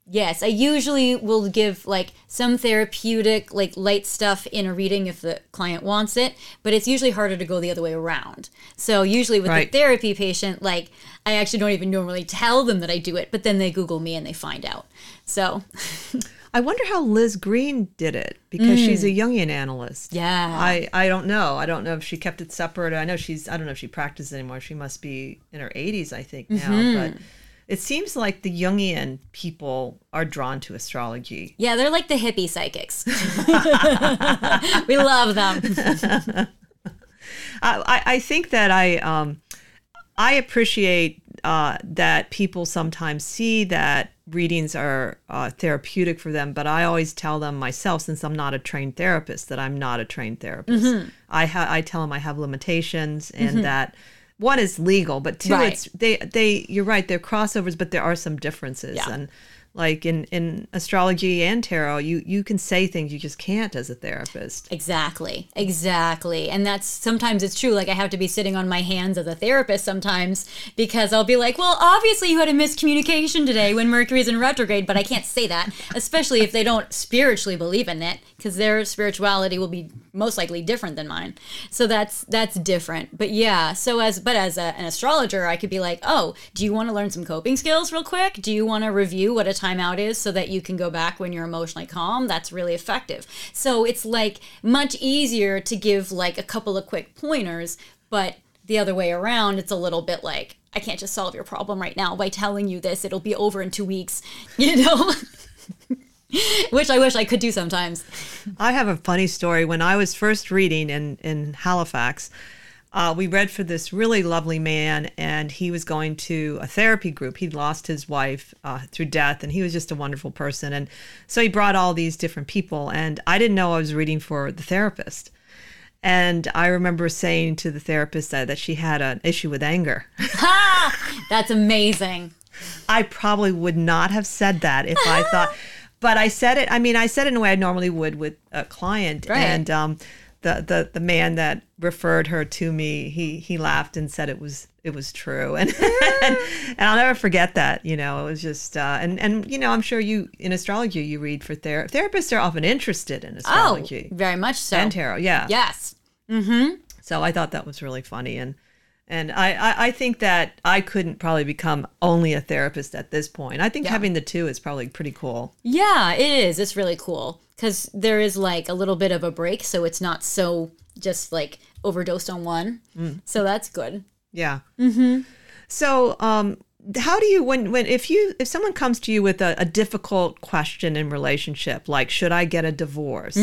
Yes, I usually will give like some therapeutic, like light stuff in a reading if the client wants it, but it's usually harder to go the other way around. So usually with Right. the therapy patient, like I actually don't even normally tell them that I do it, but then they Google me and they find out. So I wonder how Liz Greene did it because she's a Jungian analyst. Mm. yeah, I, I don't know. I don't know if she kept it separate. I know she's, I don't know if she practices anymore. She must be in her 80s, I think, now. Mm-hmm. But it seems like the Jungian people are drawn to astrology. Yeah, they're like the hippie psychics. we love them. I, I think that I um, I appreciate uh, that people sometimes see that readings are uh, therapeutic for them, but I always tell them myself, since I'm not a trained therapist, that I'm not a trained therapist. Mm-hmm. I ha- I tell them I have limitations and that one is legal, but two, Right. it's they they. You're right, they're crossovers, but there are some differences Yeah. and. Like in, in astrology and tarot, you, you can say things you just can't as a therapist. Exactly. Exactly. And that's sometimes it's true. Like I have to be sitting on my hands as a therapist sometimes because I'll be like, well, obviously you had a miscommunication today when Mercury's in retrograde, but I can't say that, especially if they don't spiritually believe in it because their spirituality will be most likely different than mine. So that's that's different. But yeah, so as but as a, an astrologer, I could be like, "Oh, do you want to learn some coping skills real quick? Do you want to review what a timeout is so that you can go back when you're emotionally calm?" That's really effective. So it's like much easier to give like a couple of quick pointers, but the other way around, it's a little bit like I can't just solve your problem right now by telling you this. It'll be over in 2 weeks, you know? Which I wish I could do sometimes. I have a funny story. When I was first reading in, in Halifax, uh, we read for this really lovely man, and he was going to a therapy group. He'd lost his wife uh, through death, and he was just a wonderful person. And so he brought all these different people, and I didn't know I was reading for the therapist. And I remember saying to the therapist that, that she had an issue with anger. That's amazing. I probably would not have said that if I thought, but I said it. I mean, I said it in a way I normally would with a client, Right. and um, the the the man that referred her to me, he he laughed and said it was it was true, and and, and I'll never forget that. You know, it was just uh, and and you know, I'm sure you in astrology you read for ther- therapists are often interested in astrology Oh, very much so. and tarot, yeah. Yes. So I thought that was really funny, and and I, I I think that I couldn't probably become only a therapist at this point. I think Yeah. having the two is probably pretty cool. Yeah, it is. It's really cool because there is like a little bit of a break, so it's not so just like overdosed on one. So that's good. Yeah. Mm-hmm. So um, how do you when when if you if someone comes to you with a, a difficult question in relationship like should I get a divorce?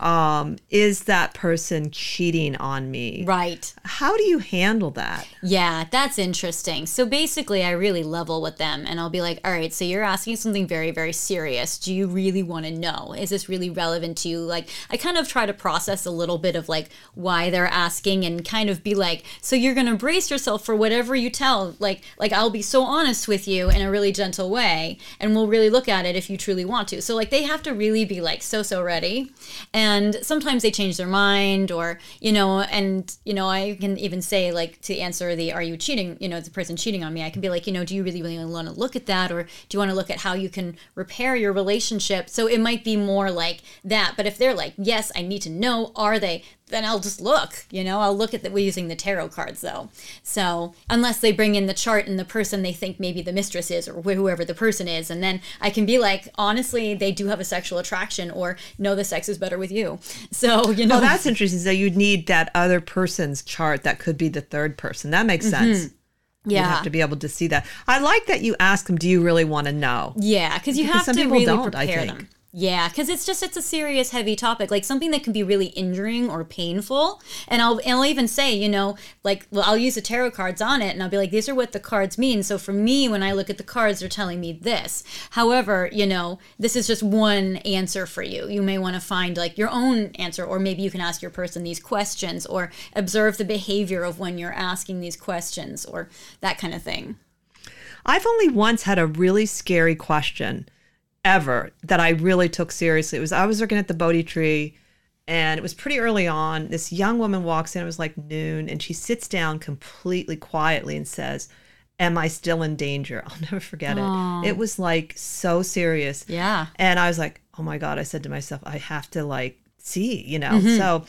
Um, is that person cheating on me? Right. How do you handle that? Yeah, that's interesting. So basically, I really level with them and I'll be like, all right, so you're asking something very, very serious. Do you really want to know? Is this really relevant to you? Like, I kind of try to process a little bit of like why they're asking and kind of be like, so you're going to brace yourself for whatever you tell. Like, like I'll be so honest with you in a really gentle way and we'll really look at it if you truly want to. So, like, they have to really be like so, so ready. And sometimes they change their mind or, you know, and, you know, I can even say, like, to answer the, are you cheating, you know, the person cheating on me, I can be like, you know, do you really, really want to look at that? Or do you want to look at how you can repair your relationship? So it might be more like that. But if they're like, yes, I need to know, are they? Then I'll just look, you know, I'll look at that. We're using the tarot cards though. So unless they bring in the chart and the person they think maybe the mistress is or wh- whoever the person is, and then I can be like, honestly, they do have a sexual attraction or no, the sex is better with you. So, you know, Oh, that's interesting. So you'd need that other person's chart that could be the third person. That makes mm-hmm. sense. You yeah. have to be able to see that. I like that you ask them, do you really want to know? Yeah, because you Because have some to people really don't, I think. them. Yeah, because it's just it's a serious, heavy topic, like something that can be really injuring or painful. And I'll and I'll even say, you know, like well, I'll use the tarot cards on it, and I'll be like, these are what the cards mean. So for me, when I look at the cards, they're telling me this. However, you know, this is just one answer for you. You may want to find like your own answer, or maybe you can ask your person these questions, or observe the behavior of when you're asking these questions, or that kind of thing. I've only once had a really scary question ever that I really took seriously. It was I was looking at the Bodhi tree and it was pretty early on. This young woman walks in, it was like noon, and she sits down completely quietly and says, Am I still in danger? I'll never forget it. It was like so serious. Yeah. And I was like, oh my God, I said to myself, I have to like see, you know? So,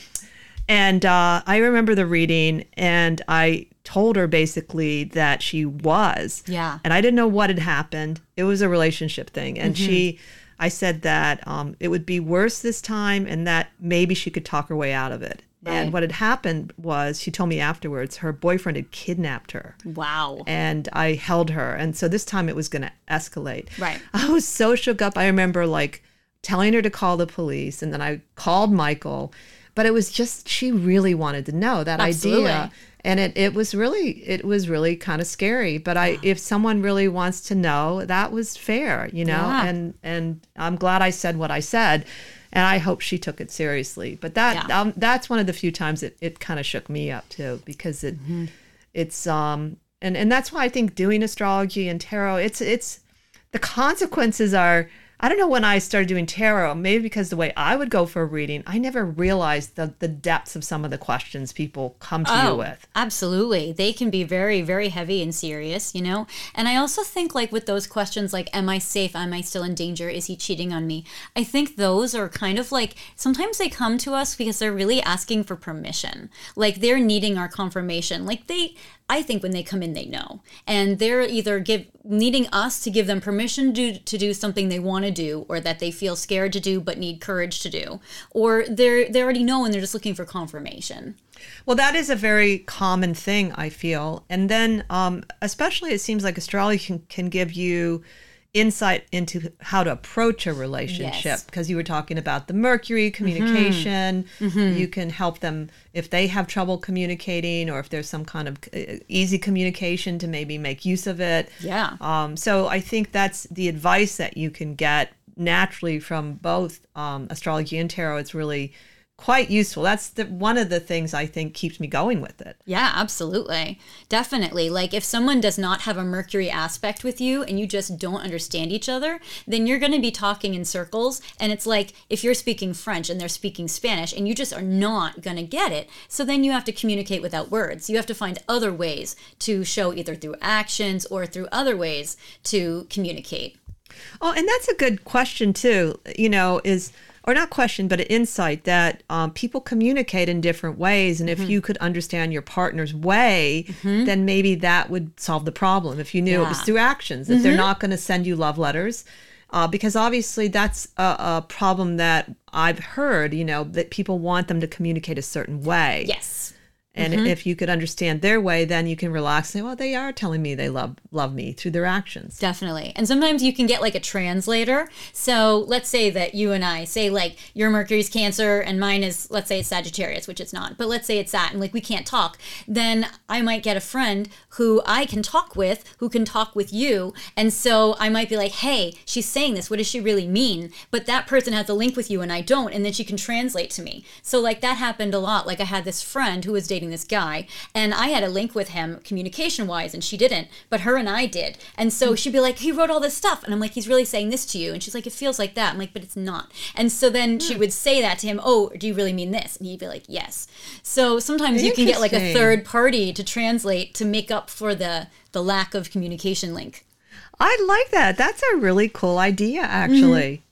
and uh, I remember the reading and I told her basically that she was. Yeah. And I didn't know what had happened. It was a relationship thing. And she, I said that um, it would be worse this time and that maybe she could talk her way out of it. And what had happened was she told me afterwards her boyfriend had kidnapped her. Wow. And I held her. And so this time it was going to escalate. Right. I was so shook up. I remember like telling her to call the police. And then I called Michael. But it was just, she really wanted to know that Absolutely. idea. And it, it was really, it was really kind of scary. But I, if someone really wants to know, that was fair, you know? Yeah. And, and I'm glad I said what I said. And I hope she took it seriously. But that Yeah. um, that's one of the few times it, it kind of shook me up too, because it Mm-hmm. it's um and and that's why I think doing astrology and tarot it's it's the consequences are I don't know when I started doing tarot, maybe because the way I would go for a reading, I never realized the, the depths of some of the questions people come to you oh, with. Absolutely. They can be very, very heavy and serious, you know? And I also think, like, with those questions, like, am I safe? Am I still in danger? Is he cheating on me? I think those are kind of like sometimes they come to us because they're really asking for permission. Like, they're needing our confirmation. Like, they, I think when they come in, they know. And they're either give needing us to give them permission to, to do something they want to do or that they feel scared to do but need courage to do. Or they're they already know and they're just looking for confirmation. Well, that is a very common thing, I feel. And then, um, especially, it seems like astrology can, can give you insight into how to approach a relationship Yes. because you were talking about the Mercury communication. You can help them if they have trouble communicating or if there's some kind of uh, easy communication to maybe make use of it. Yeah. Um, so I think that's the advice that you can get naturally from both um, astrology and tarot. It's really quite useful. That's the, one of the things I think keeps me going with it. Yeah, absolutely. Definitely. Like if someone does not have a Mercury aspect with you and you just don't understand each other, then you're going to be talking in circles. And it's like if you're speaking French and they're speaking Spanish and you just are not going to get it. So then you have to communicate without words. You have to find other ways to show either through actions or through other ways to communicate. Oh, and that's a good question too. You know, is or not question, but an insight that um, people communicate in different ways, and Mm-hmm. if you could understand your partner's way, then maybe that would solve the problem. If you knew it was Mm-hmm. through actions, that they're not going to send you love letters. Uh, because obviously that's a, a problem that I've heard, you know, that people want them to communicate a certain way. Yes. And Mm-hmm. if you could understand their way, then you can relax and say, well, they are telling me they love love me through their actions. Definitely. And sometimes you can get like a translator. So let's say that you and I say like your Mercury's Cancer and mine is let's say it's Sagittarius, which it's not. But let's say it's that and like we can't talk. Then I might get a friend who I can talk with, who can talk with you. And so I might be like, "Hey, she's saying this. What does she really mean?" But that person has a link with you and I don't, and then she can translate to me. So like that happened a lot. Like I had this friend who was dating this guy and I had a link with him communication wise and she didn't, but her and I did. And so hmm. she'd be like, he wrote all this stuff. And I'm like, he's really saying this to you. And she's like, it feels like that. I'm like, but it's not. And so then she hmm. would say that to him, oh, do you really mean this? And he'd be like, yes. So sometimes you can get like a third party to translate to make up for the, the lack of communication link. I like that. That's a really cool idea, mm-hmm. actually.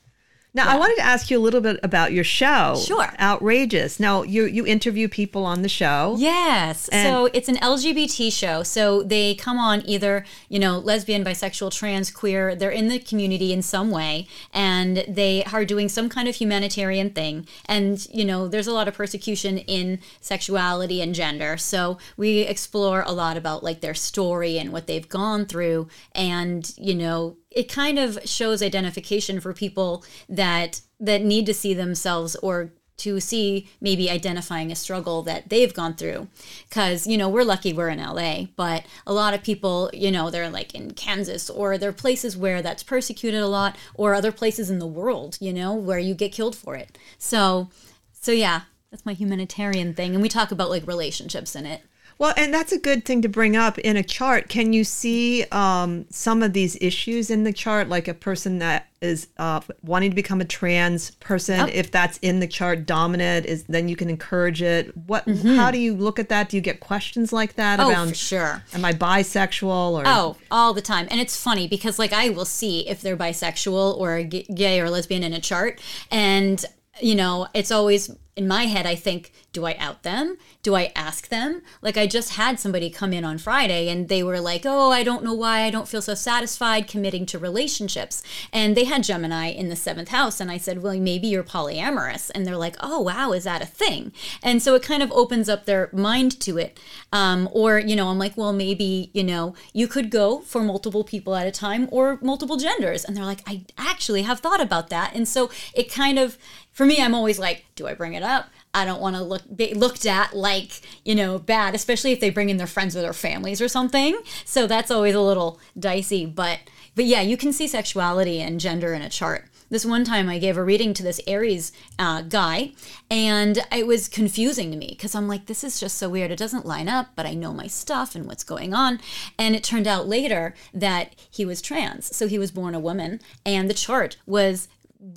Now, I wanted to ask you a little bit about your show. Sure. Outrageous. Now, you you interview people on the show. Yes. so it's an LGBT show. So they come on either, you know, lesbian, bisexual, trans, queer. They're in the community in some way and they are doing some kind of humanitarian thing. And, you know, there's a lot of persecution in sexuality and gender. So we explore a lot about like their story and what they've gone through. And, you know, it kind of shows identification for people that that need to see themselves or to see maybe identifying a struggle that they've gone through. Because you know we're lucky we're in LA but a lot of people you know they're like in Kansas or they're places where that's persecuted a lot or other places in the world you know where you get killed for it. So so yeah that's my humanitarian thing. And we talk about like relationships in it Well, and that's a good thing to bring up in a chart. Can you see um, some of these issues in the chart, like a person that is uh, wanting to become a trans person? If that's in the chart dominant, is then you can encourage it. What? How do you look at that? Do you get questions like that Mm-hmm. oh around? sure Am I bisexual or? Oh, all the time. And it's funny because like I will see if they're bisexual or gay or lesbian in a chart and you know, it's always in my head, I think, do I out them? Do I ask them? Like, I just had somebody come in on Friday and they were like, oh, I don't know why I don't feel so satisfied committing to relationships. And they had Gemini in the seventh house. And I said, well, maybe you're polyamorous. And they're like, oh, wow, is that a thing? And so it kind of opens up their mind to it. Um, or, you know, I'm like, well, maybe, you know, you could go for multiple people at a time or multiple genders. And they're like, I actually have thought about that. And so it kind of, for me, I'm always like, do I bring it up? I don't want to look be looked at like you know bad, especially if they bring in their friends or their families or something. So that's always a little dicey. But but yeah, you can see sexuality and gender in a chart. This one time I gave a reading to this Aries uh, guy, and it was confusing to me because I'm like, this is just so weird. It doesn't line up, but I know my stuff and what's going on. And it turned out later that he was trans. So he was born a woman, and the chart was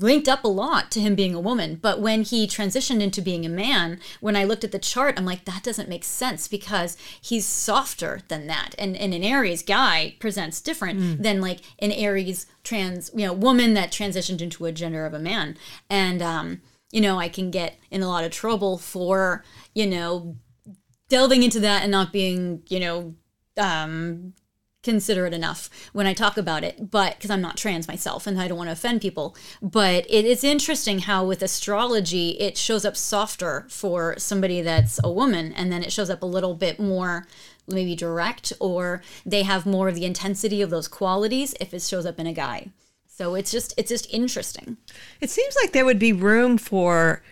linked up a lot to him being a woman. But when he transitioned into being a man, when I looked at the chart, I'm like, that doesn't make sense because he's softer than that. And, and an Aries guy presents different mm. than like an Aries trans, you know, woman that transitioned into a gender of a man. And, um, you know, I can get in a lot of trouble for, you know, delving into that and not being, you know, um, considerate enough when I talk about it, but because I'm not trans myself and I don't want to offend people. But it is interesting how with astrology it shows up softer for somebody that's a woman, and then it shows up a little bit more maybe direct, or they have more of the intensity of those qualities if it shows up in a guy. So it's just it's just interesting. It seems like there would be room for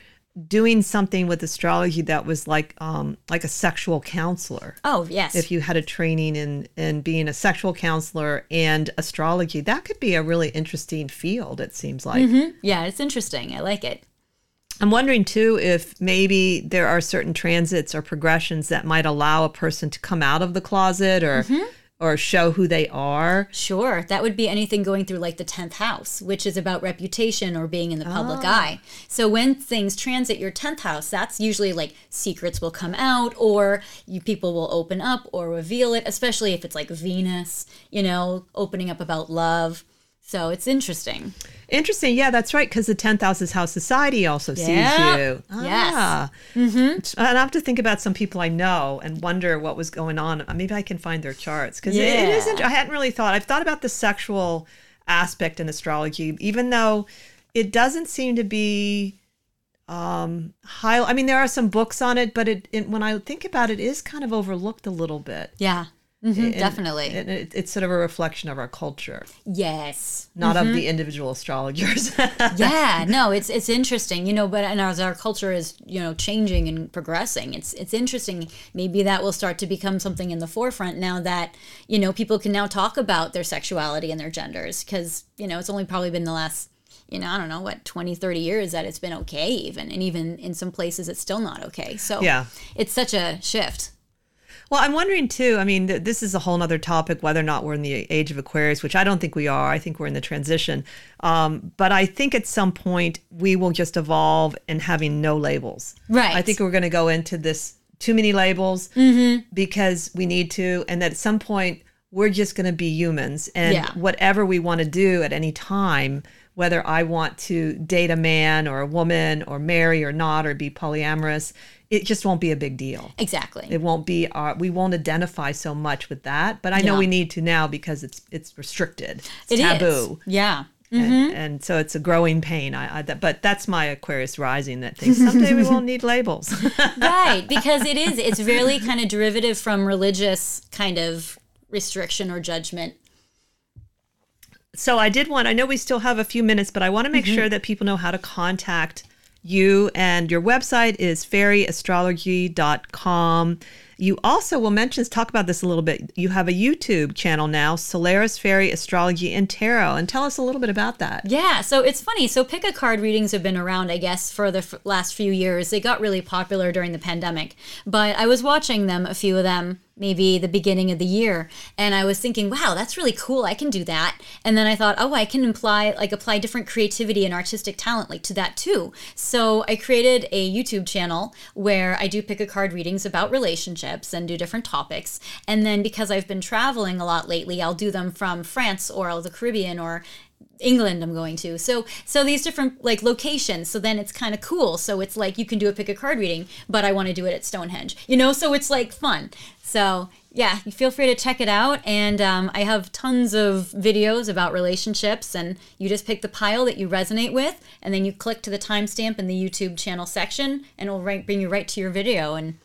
doing something with astrology that was like um like a sexual counselor. Oh, yes. If you had a training in in being a sexual counselor and astrology, that could be a really interesting field it seems like. Mm-hmm. Yeah, it's interesting. I like it. I'm wondering too if maybe there are certain transits or progressions that might allow a person to come out of the closet or mm-hmm or show who they are. Sure. That would be anything going through like the 10th house, which is about reputation or being in the public oh. eye. So when things transit your 10th house, that's usually like secrets will come out or you people will open up or reveal it, especially if it's like Venus, you know, opening up about love. So it's interesting. Interesting. Yeah, that's right. Because the 10th house is how society also sees you. Ah. Yes. Mm-hmm. And I have to think about some people I know and wonder what was going on. Uh, maybe I can find their charts. Because yeah. it, it isn't, I hadn't really thought, I've thought about the sexual aspect in astrology, even though it doesn't seem to be um high i mean there are some books on it but it, it when i think about it, it is kind of overlooked a little bit yeah Mm-hmm, and, definitely. And it, it's sort of a reflection of our culture. Yes. Not mm-hmm. of the individual astrologers. yeah, no, it's it's interesting, you know, but and as our culture is, you know, changing and progressing, it's it's interesting. Maybe that will start to become something in the forefront now that, you know, people can now talk about their sexuality and their genders because, you know, it's only probably been the last you know, I don't know what 20, 30 years that it's been okay even and even in some places it's still not okay. So yeah. it's such a shift. Well, I'm wondering too. I mean, th- this is a whole other topic whether or not we're in the age of Aquarius, which I don't think we are. I think we're in the transition. Um, but I think at some point we will just evolve in having no labels. Right. I think we're going to go into this too many labels mm-hmm. because we need to, and that at some point we're just going to be humans, and yeah. whatever we want to do at any time whether I want to date a man or a woman or marry or not or be polyamorous it just won't be a big deal. Exactly. It won't be our, uh, we won't identify so much with that, but I know yeah. we need to now because it's it's restricted. It's it taboo. Is. Yeah. Mm-hmm. And, and, so it's a growing pain. I, I that, but that's my Aquarius rising that thinks someday we won't need labels. right, because it is. It's really kind of derivative from religious kind of restriction or judgment. So I did want. I know we still have a few minutes, but I want to make mm-hmm. sure that people know how to contact you and your website is fairyastrology.com. You also will mention, talk about this a little bit. You have a YouTube channel now, Solaris Fairy Astrology and Tarot, and tell us a little bit about that. Yeah, so it's funny. So pick a card readings have been around, I guess, for the f- last few years. They got really popular during the pandemic, but I was watching them, a few of them, maybe the beginning of the year. And i was thinking wow that's really cool i can do that. And then i thought oh i can apply like apply different creativity and artistic talent like to that too. So i created a youtube channel where i do pick a card readings about relationships and do different topics. And then because i've been traveling a lot lately i'll do them from france or the caribbean or England I'm going to. So so these different like locations. So then it's kind of cool. So it's like you can do a pick a card reading, but I want to do it at Stonehenge. You know, so it's like fun. So yeah, you feel free to check it out. And um, I have tons of videos about relationships, and you just pick the pile that you resonate with, and then you click to the timestamp in the YouTube channel section, and it'll right, bring you right to your video. And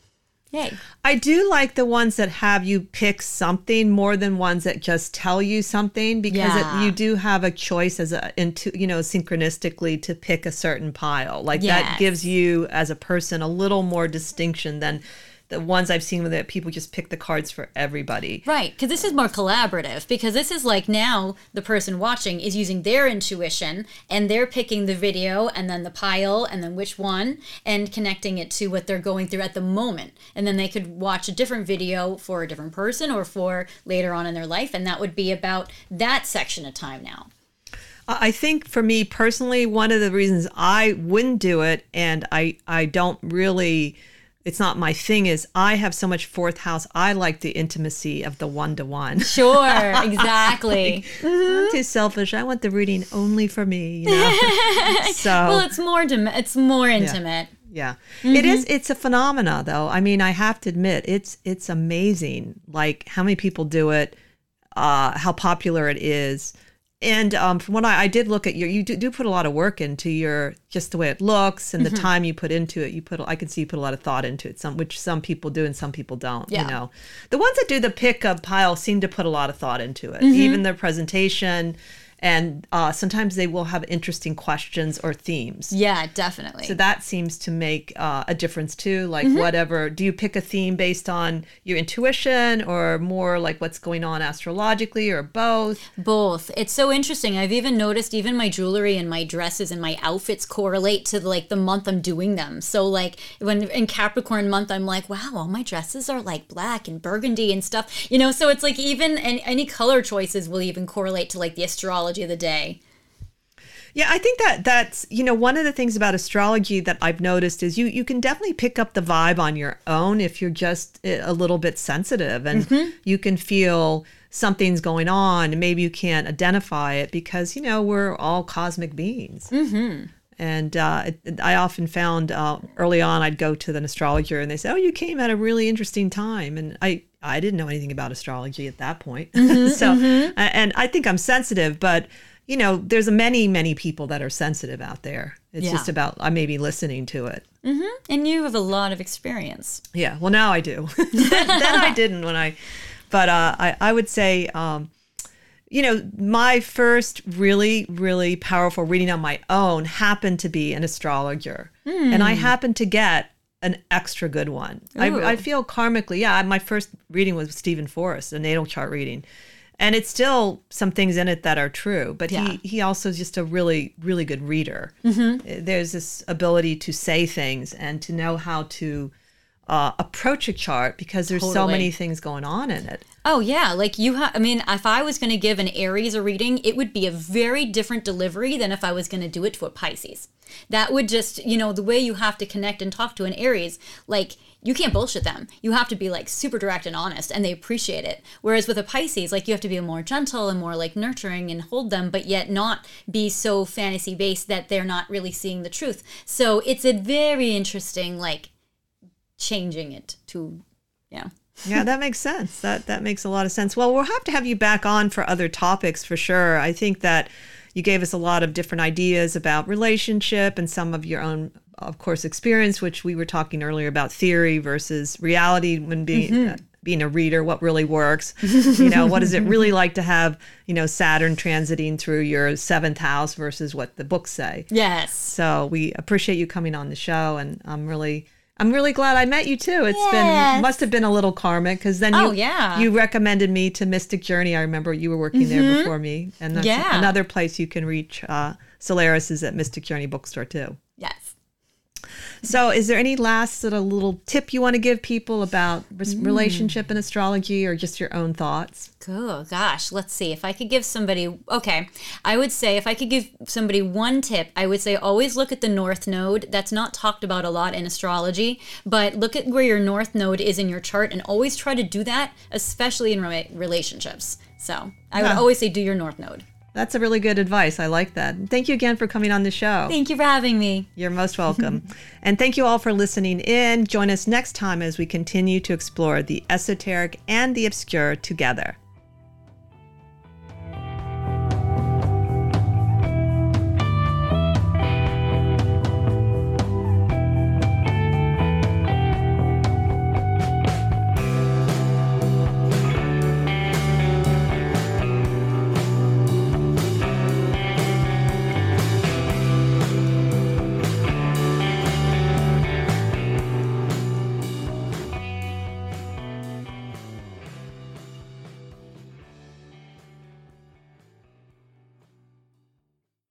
yay. I do like the ones that have you pick something more than ones that just tell you something because Yeah. it, you do have a choice as a into you know synchronistically to pick a certain pile. Like that gives you as a person a little more distinction than the ones I've seen where that people just pick the cards for everybody. Right, because this is more collaborative. Because this is like now the person watching is using their intuition and they're picking the video and then the pile and then which one and connecting it to what they're going through at the moment. And then they could watch a different video for a different person or for later on in their life. And that would be about that section of time now. I I think for me personally, one of the reasons I wouldn't do it and I I don't really it's not my thing is I have so much fourth house. I like the intimacy of the one to one. Sure, exactly. I'm too selfish. I want the reading only for me, you know. so well, it's more dim- it's more intimate. yeah. It is it's a phenomena though. I mean, I have to admit, it's it's amazing like how many people do it, uh how popular it is. And um, from what I, I did look at your, you do, do put a lot of work into your just the way it looks and the time you put into it. You put, I can see you put a lot of thought into it. Some which some people do and some people don't. Yeah. You know, the ones that do the pickup pile seem to put a lot of thought into it. Even their presentation, and uh, sometimes they will have interesting questions or themes. Yeah, definitely. So that seems to make uh, a difference too. Like Mm-hmm. whatever, do you pick a theme based on your intuition or more like what's going on astrologically or both? Both. It's so interesting. I've even noticed even my jewelry and my dresses and my outfits correlate to like the month I'm doing them. So like when in Capricorn month I'm like, wow, all my dresses are like black and burgundy and stuff. You know, so it's like even any, any color choices will even correlate to like the astrology of the day. Yeah, I think that that's you know one of the things about astrology that I've noticed is you you can definitely pick up the vibe on your own if you're just a little bit sensitive and Mm-hmm. you can feel something's going on and maybe you can't identify it because you know we're all cosmic beings. Mm-hmm. And uh, it- I often found uh, early on I'd go to an astrologer and they say, "Oh, you came at a really interesting time," and I I didn't know anything about astrology at that point. so, and I think I'm sensitive, but you know, there's many, many people that are sensitive out there. It's Yeah. just about I may be listening to it. And you have a lot of experience. Yeah. Well, now I do. then, then I didn't when I, but uh, I I would say, um, you know, my first really really powerful reading on my own happened to be an astrologer, and I happened to get an extra good one. I, I feel karmically, yeah. My first reading was Steven Forrest, a natal chart reading. And it's still some things in it that are true, but Yeah. he, he also is just a really, really good reader. There's this ability to say things and to know how to uh, approach a chart because there's so many things going on in it. Oh yeah, like you have. I mean, if I was going to give an Aries a reading, it would be a very different delivery than if I was going to do it to a Pisces. That would just, you know, the way you have to connect and talk to an Aries, like you can't bullshit them. You have to be like super direct and honest, and they appreciate it. Whereas with a Pisces, like you have to be more gentle and more like nurturing and hold them, but yet not be so fantasy based that they're not really seeing the truth. So it's a very interesting, like changing it to, yeah. yeah, that makes sense. That that makes a lot of sense. Well, we'll have to have you back on for other topics for sure. I think that you gave us a lot of different ideas about relationship and some of your own, of course, experience, which we were talking earlier about theory versus reality when being. Uh, being a reader, what really works? You know, what is it really like to have, you know, Saturn transiting through your seventh house versus what the books say? Yes. So we appreciate you coming on the show, and I'm really, I'm really glad I met you too. It's Yes. been must have been a little karmic because then you, Oh, yeah. you recommended me to Mystic Journey. I remember you were working there before me, and that's Mm-hmm. Yeah. another place you can reach uh, Solaris is at Mystic Journey Bookstore too. So, is there any last sort of little tip you want to give people about Mm. relationship and astrology, or just your own thoughts? Oh gosh, let's see. If I could give somebody, okay, I would say if I could give somebody one tip, I would say always look at the North Node. That's not talked about a lot in astrology, but look at where your North Node is in your chart and always try to do that, especially in re- relationships. So I would always say do your North Node. That's a really good advice. I like that. Thank you again for coming on the show. Thank you for having me. You're most welcome. and thank you all for listening in. Join us next time as we continue to explore the esoteric and the obscure together.